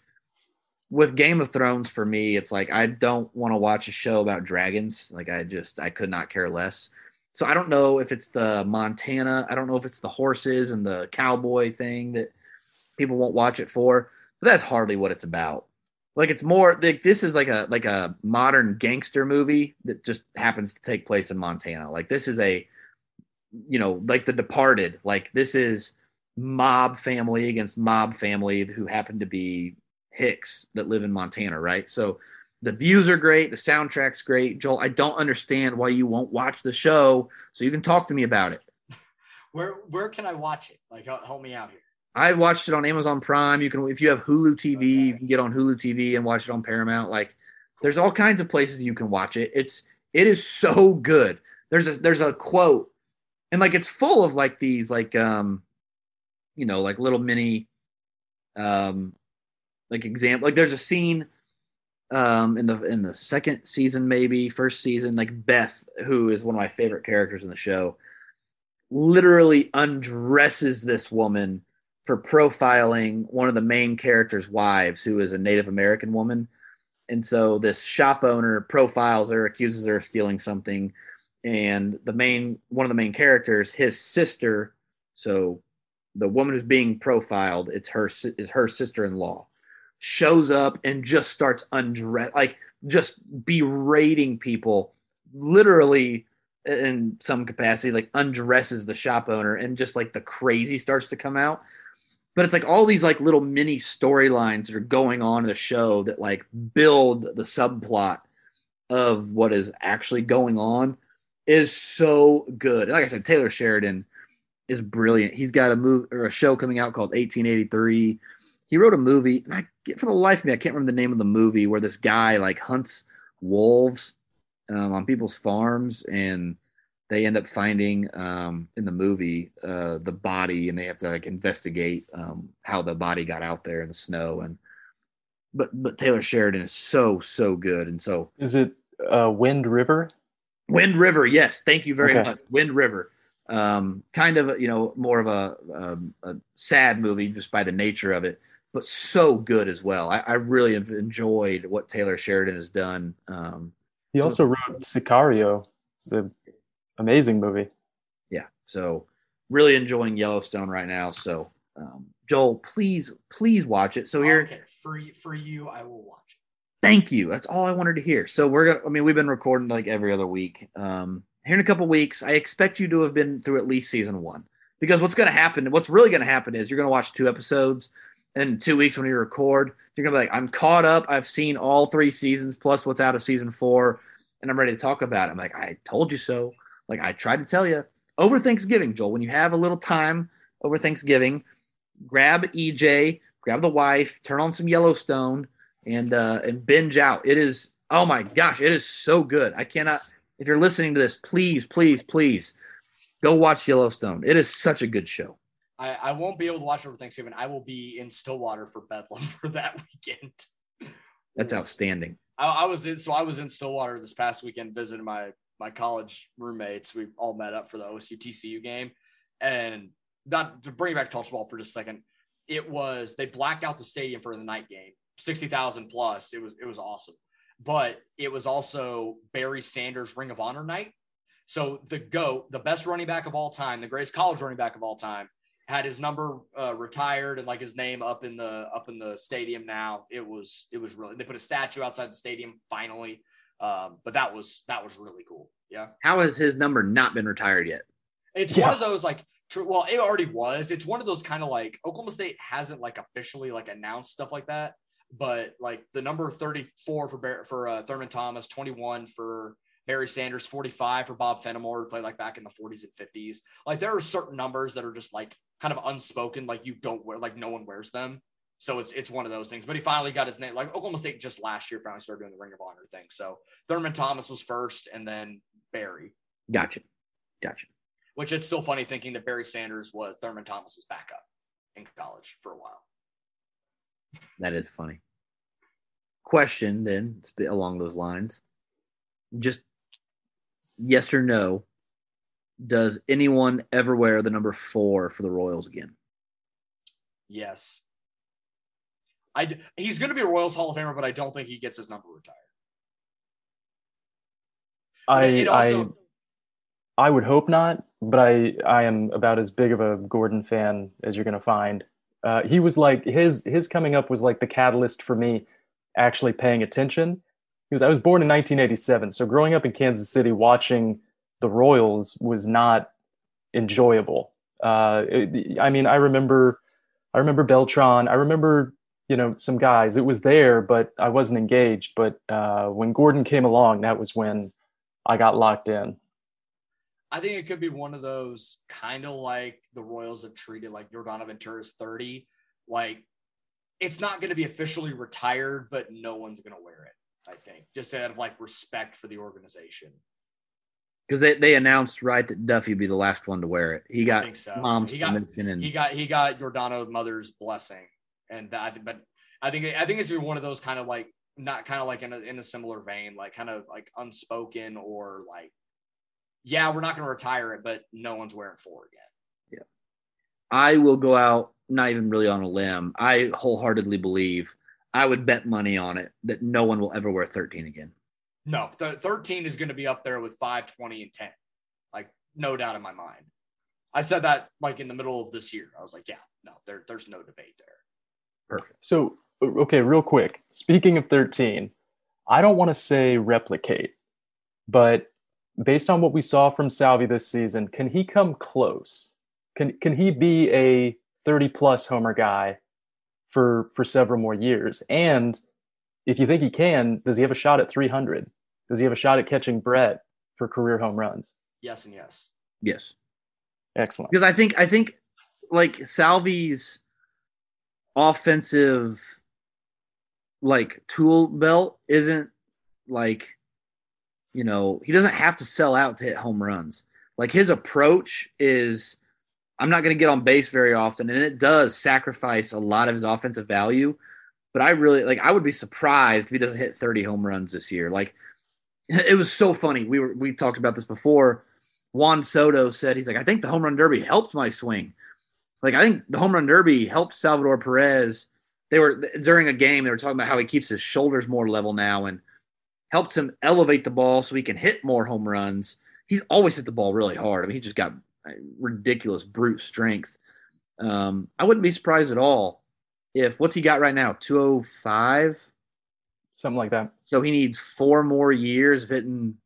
with Game of Thrones for me, it's like I don't want to watch a show about dragons. Like I just I could not care less. So I don't know if it's the Montana, I don't know if it's the horses and the cowboy thing that people won't watch it for, but that's hardly what it's about. Like it's more like this is like a like a modern gangster movie that just happens to take place in Montana. Like this is a you know, like The Departed. Like this is mob family against mob family who happen to be Hicks that live in Montana, right? So the views are great, the soundtrack's great. Joel, I don't understand why you won't watch the show so you can talk to me about it. Where where can I watch it? Like help me out here. I watched it on Amazon Prime. You can, if you have Hulu TV, you can get on Hulu TV and watch it on Paramount. Like, there's all kinds of places you can watch it. It's it is so good. There's a there's a quote, and like it's full of like these like um, you know, like little mini, um, like example. Like there's a scene, um, in the in the second season maybe first season, like Beth, who is one of my favorite characters in the show, literally undresses this woman for profiling one of the main character's wives, who is a Native American woman. And so this shop owner profiles her, accuses her of stealing something. And the main one of the main characters, his sister, so the woman who's being profiled, it's her is her sister-in-law, shows up and just starts undress like just berating people, literally in some capacity, like undresses the shop owner, and just like the crazy starts to come out but it's like all these like little mini storylines that are going on in the show that like build the subplot of what is actually going on is so good. Like I said, Taylor Sheridan is brilliant. He's got a move or a show coming out called 1883. He wrote a movie, and I get for the life of me, I can't remember the name of the movie where this guy like hunts wolves um, on people's farms and they end up finding um, in the movie uh, the body, and they have to like investigate um, how the body got out there in the snow. And but but Taylor Sheridan is so so good, and so is it uh, Wind River? Wind River, yes. Thank you very okay. much. Wind River, um, kind of you know more of a, a, um, a, sad movie just by the nature of it, but so good as well. I, I really have enjoyed what Taylor Sheridan has done. Um, he also wrote Sicario. The amazing movie. Yeah. So really enjoying Yellowstone right now. So um, Joel, please, please watch it. So here, okay, for for you, I will watch it. Thank you. That's all I wanted to hear. So we're gonna. I mean, we've been recording like every other week. Um, here in a couple weeks, I expect you to have been through at least season one. Because what's going to happen, what's really going to happen is you're going to watch two episodes, and in two weeks when you record, you're going to be like, I'm caught up. I've seen all three seasons plus what's out of season four, and I'm ready to talk about it. I'm like, I told you so. Like I tried to tell you over Thanksgiving, Joel. When you have a little time over Thanksgiving, grab EJ, grab the wife, turn on some Yellowstone, and uh, and binge out. It is oh my gosh, it is so good. I cannot. If you're listening to this, please, please, please go watch Yellowstone. It is such a good show. I, I won't be able to watch it over Thanksgiving. I will be in Stillwater for Bedlam for that weekend. That's outstanding. I, I was in so I was in Stillwater this past weekend visiting my my college roommates. We all met up for the OSU TCU game, and not to bring back to college ball for just a second. It was they blacked out the stadium for the night game, sixty thousand plus. It was it was awesome, but it was also Barry Sanders Ring of Honor night. So the GOAT, the best running back of all time, the greatest college running back of all time, had his number uh, retired and like his name up in the up in the stadium now. It was it was really they put a statue outside the stadium finally. Um, but that was that was really cool. Yeah. How has his number not been retired yet? It's yeah. one of those like true. Well, it already was. It's one of those kind of like Oklahoma State hasn't like officially like announced stuff like that, but like the number thirty four for for uh, Thurman Thomas, twenty one for Barry Sanders, 45 for Bob Fenimore, who played like back in the 40s and 50s. Like there are certain numbers that are just like kind of unspoken, like you don't wear, like no one wears them. So it's it's one of those things. But he finally got his name. Like Oklahoma State just last year finally started doing the Ring of Honor thing. So Thurman Thomas was first, and then Barry. Gotcha, gotcha. Which it's still funny thinking that Barry Sanders was Thurman Thomas's backup in college for a while. That is funny. Question then, along those lines. Just yes or no, does anyone ever wear the number four for the Royals again? Yes. I, he's going to be a Royals Hall of Famer, but I don't think he gets his number retired. I also, I I would hope not, but I I am about as big of a Gordon fan as you're going to find. Uh, he was like his his coming up was like the catalyst for me actually paying attention because I was born in 1987. So growing up in Kansas City, watching the Royals was not enjoyable. Uh, it, I mean, I remember, I remember Beltran. I remember, you know, some guys. It was there, but I wasn't engaged. But uh, when Gordon came along, that was when I got locked in. I think it could be one of those kind of like the Royals have treated like Yordano Ventura's 30. Like it's not going to be officially retired, but no one's going to wear it. I think, just out of like respect for the organization. Because they, they announced right that Duffy would be the last one to wear it. He got so. mom's he got, and he got he got Yordano mother's blessing, and that, but I think I think it's one of those kind of like not kind of like in a, in a similar vein, like kind of like unspoken or like, yeah, we're not going to retire it, but no one's wearing four again. Yeah, I will go out not even really on a limb. I wholeheartedly believe I would bet money on it that no one will ever wear 13 again. No, th- 13 is going to be up there with 5, 20, and 10. Like, no doubt in my mind. I said that like in the middle of this year. I was like, yeah, no, there, there's no debate there. Perfect. So, okay, real quick. Speaking of 13, I don't want to say replicate, but based on what we saw from Salvy this season, can he come close? Can can he be a 30 plus homer guy for for several more years. And if you think he can, does he have a shot at 300? Does he have a shot at catching Brett for career home runs? Yes and yes. Yes. Excellent. Because I think I think like Salvy's offensive like tool belt isn't like you know, he doesn't have to sell out to hit home runs. Like his approach is I'm not going to get on base very often, and it does sacrifice a lot of his offensive value. But I really like. I would be surprised if he doesn't hit 30 home runs this year. Like, it was so funny. We were we talked about this before. Juan Soto said he's like, I think the home run derby helped my swing. Like, I think the home run derby helped Salvador Perez. They were during a game. They were talking about how he keeps his shoulders more level now and helps him elevate the ball so he can hit more home runs he's always hit the ball really hard. I mean, he just got ridiculous brute strength. Um, I wouldn't be surprised at all if what's he got right now? 205? Something like that. So he needs four more years of hitting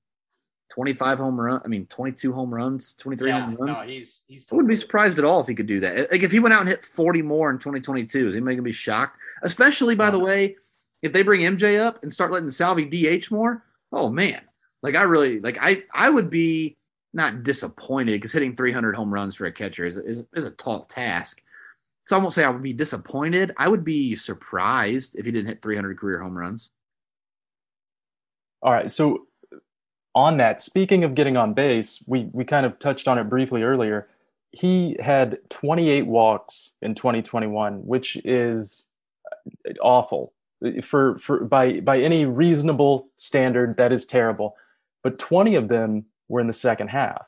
25 home run. I mean, 22 home runs, 23 Yeah, home runs. no, he's he's. I wouldn't be surprised at all if he could do that. Like if he went out and hit 40 more in 2022, is anybody gonna be shocked? Especially by the way, if they bring MJ up and start letting Salvy DH more, oh man. Like I really like I I would be not disappointed because hitting 300 home runs for a catcher is, is is a tall task. So I won't say I would be disappointed. I would be surprised if he didn't hit 300 career home runs. All right. So on that, speaking of getting on base, we we kind of touched on it briefly earlier. He had 28 walks in 2021, which is uh, awful for for by by any reasonable standard. That is terrible. But 20 of them were in the second half.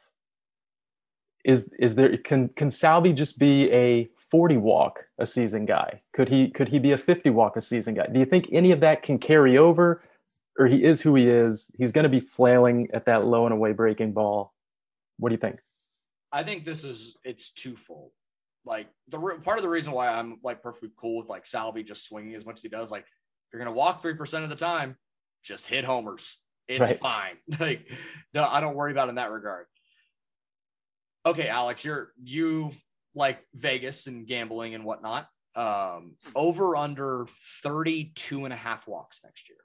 Is is there can can Salvy just be a 40 walk a season guy? Could he could he be a 50 walk a season guy? Do you think any of that can carry over? Or he is who he is. He's going to be flailing at that low and away breaking ball. What do you think? I think this is it's twofold. Like the re- part of the reason why I'm like perfectly cool with like Salvy just swinging as much as he does. Like if you're gonna walk three percent of the time, just hit homers. It's Right. fine. Like no, I don't worry about it in that regard. Okay, Alex, you're you like Vegas and gambling and whatnot. Um, over under 32 and a half walks next year.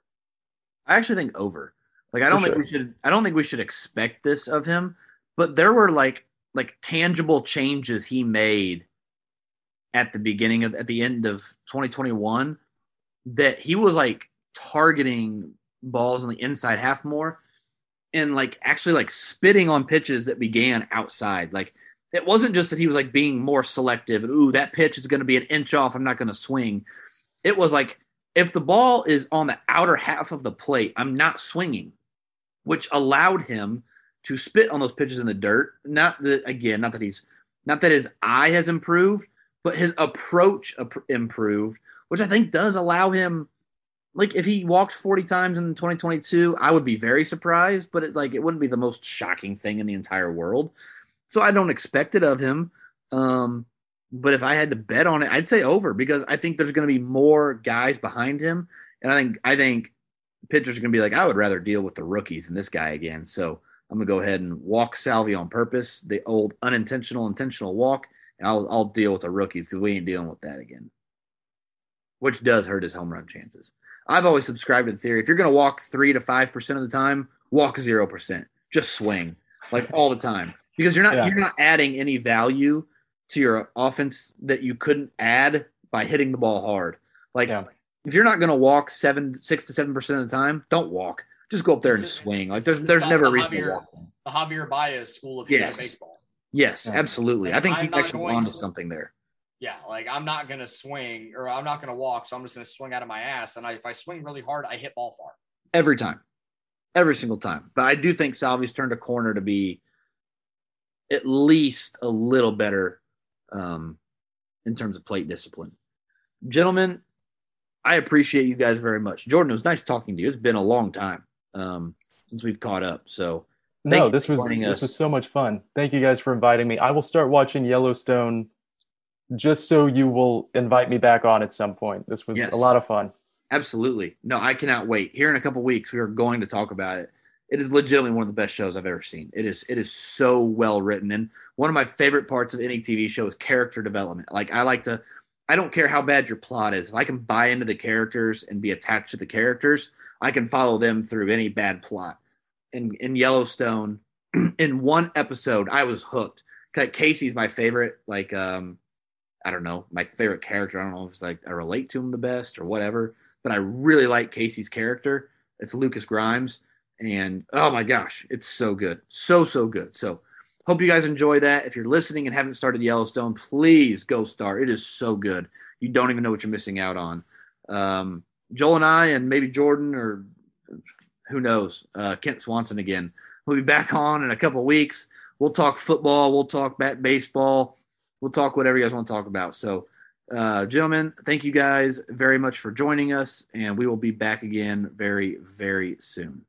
I actually think over. Like I don't For think sure. we should I don't think we should expect this of him, but there were like like tangible changes he made at the beginning of at the end of 2021 that he was like targeting balls on the inside half more and like actually like spitting on pitches that began outside. Like it wasn't just that he was like being more selective. Ooh, that pitch is going to be an inch off. I'm not going to swing. It was like if the ball is on the outer half of the plate, I'm not swinging, which allowed him to spit on those pitches in the dirt. Not that again, not that he's not that his eye has improved, but his approach improved, which I think does allow him. Like if he walked 40 times in 2022, I would be very surprised, but it's like it wouldn't be the most shocking thing in the entire world. So I don't expect it of him. Um, but if I had to bet on it, I'd say over because I think there's going to be more guys behind him, and I think I think pitchers are going to be like, I would rather deal with the rookies than this guy again. So I'm going to go ahead and walk Salvy on purpose, the old unintentional intentional walk, and I'll I'll deal with the rookies because we ain't dealing with that again, which does hurt his home run chances. I've always subscribed to the theory: if you're going to walk three to five percent of the time, walk zero percent. Just swing like all the time because you're not Yeah. you're not adding any value to your offense that you couldn't add by hitting the ball hard. Like Yeah. if you're not going to walk seven, six to seven percent of the time, don't walk. Just go up there and It's- swing. Like there's there's never a the reason to Javier- walk. The Javier Baez school of Yes. baseball. Yes, Yeah. absolutely. I Like, think I'm he's actually going onto to- something there. Yeah, like I'm not gonna swing or I'm not gonna walk, so I'm just gonna swing out of my ass. And I, if I swing really hard, I hit ball far. Every time. Every single time. But I do think Salvy's turned a corner to be at least a little better um, in terms of plate discipline. Gentlemen, I appreciate you guys very much. Jordan, it was nice talking to you. It's been a long time um, since we've caught up. So no, this was this us. was so much fun. Thank you guys for inviting me. I will start watching Yellowstone just so you will invite me back on at some point. This was Yes. a lot of fun. Absolutely. No, I cannot wait. Here in a couple weeks, we are going to talk about it. It is legitimately one of the best shows I've ever seen. It is it is so well written. And one of my favorite parts of any TV show is character development. Like I like to I don't care how bad your plot is. If I can buy into the characters and be attached to the characters, I can follow them through any bad plot. In in Yellowstone, in one episode, I was hooked. 'Cause Kayce's my favorite, like um, I don't know, my favorite character. I don't know if it's like I relate to him the best or whatever but I really like Kayce's character. It's Lucas Grimes. And oh my gosh, it's so good. So, so good. So, hope you guys enjoy that. If you're listening and haven't started Yellowstone, please go start. It is so good. You don't even know what you're missing out on. Um, Joel and I, and maybe Jordan or who knows, uh, Kent Swanson again. We'll be back on in a couple weeks. We'll talk football. We'll talk bat baseball. We'll talk whatever you guys want to talk about. So, uh, gentlemen, thank you guys very much for joining us, and we will be back again very, very soon.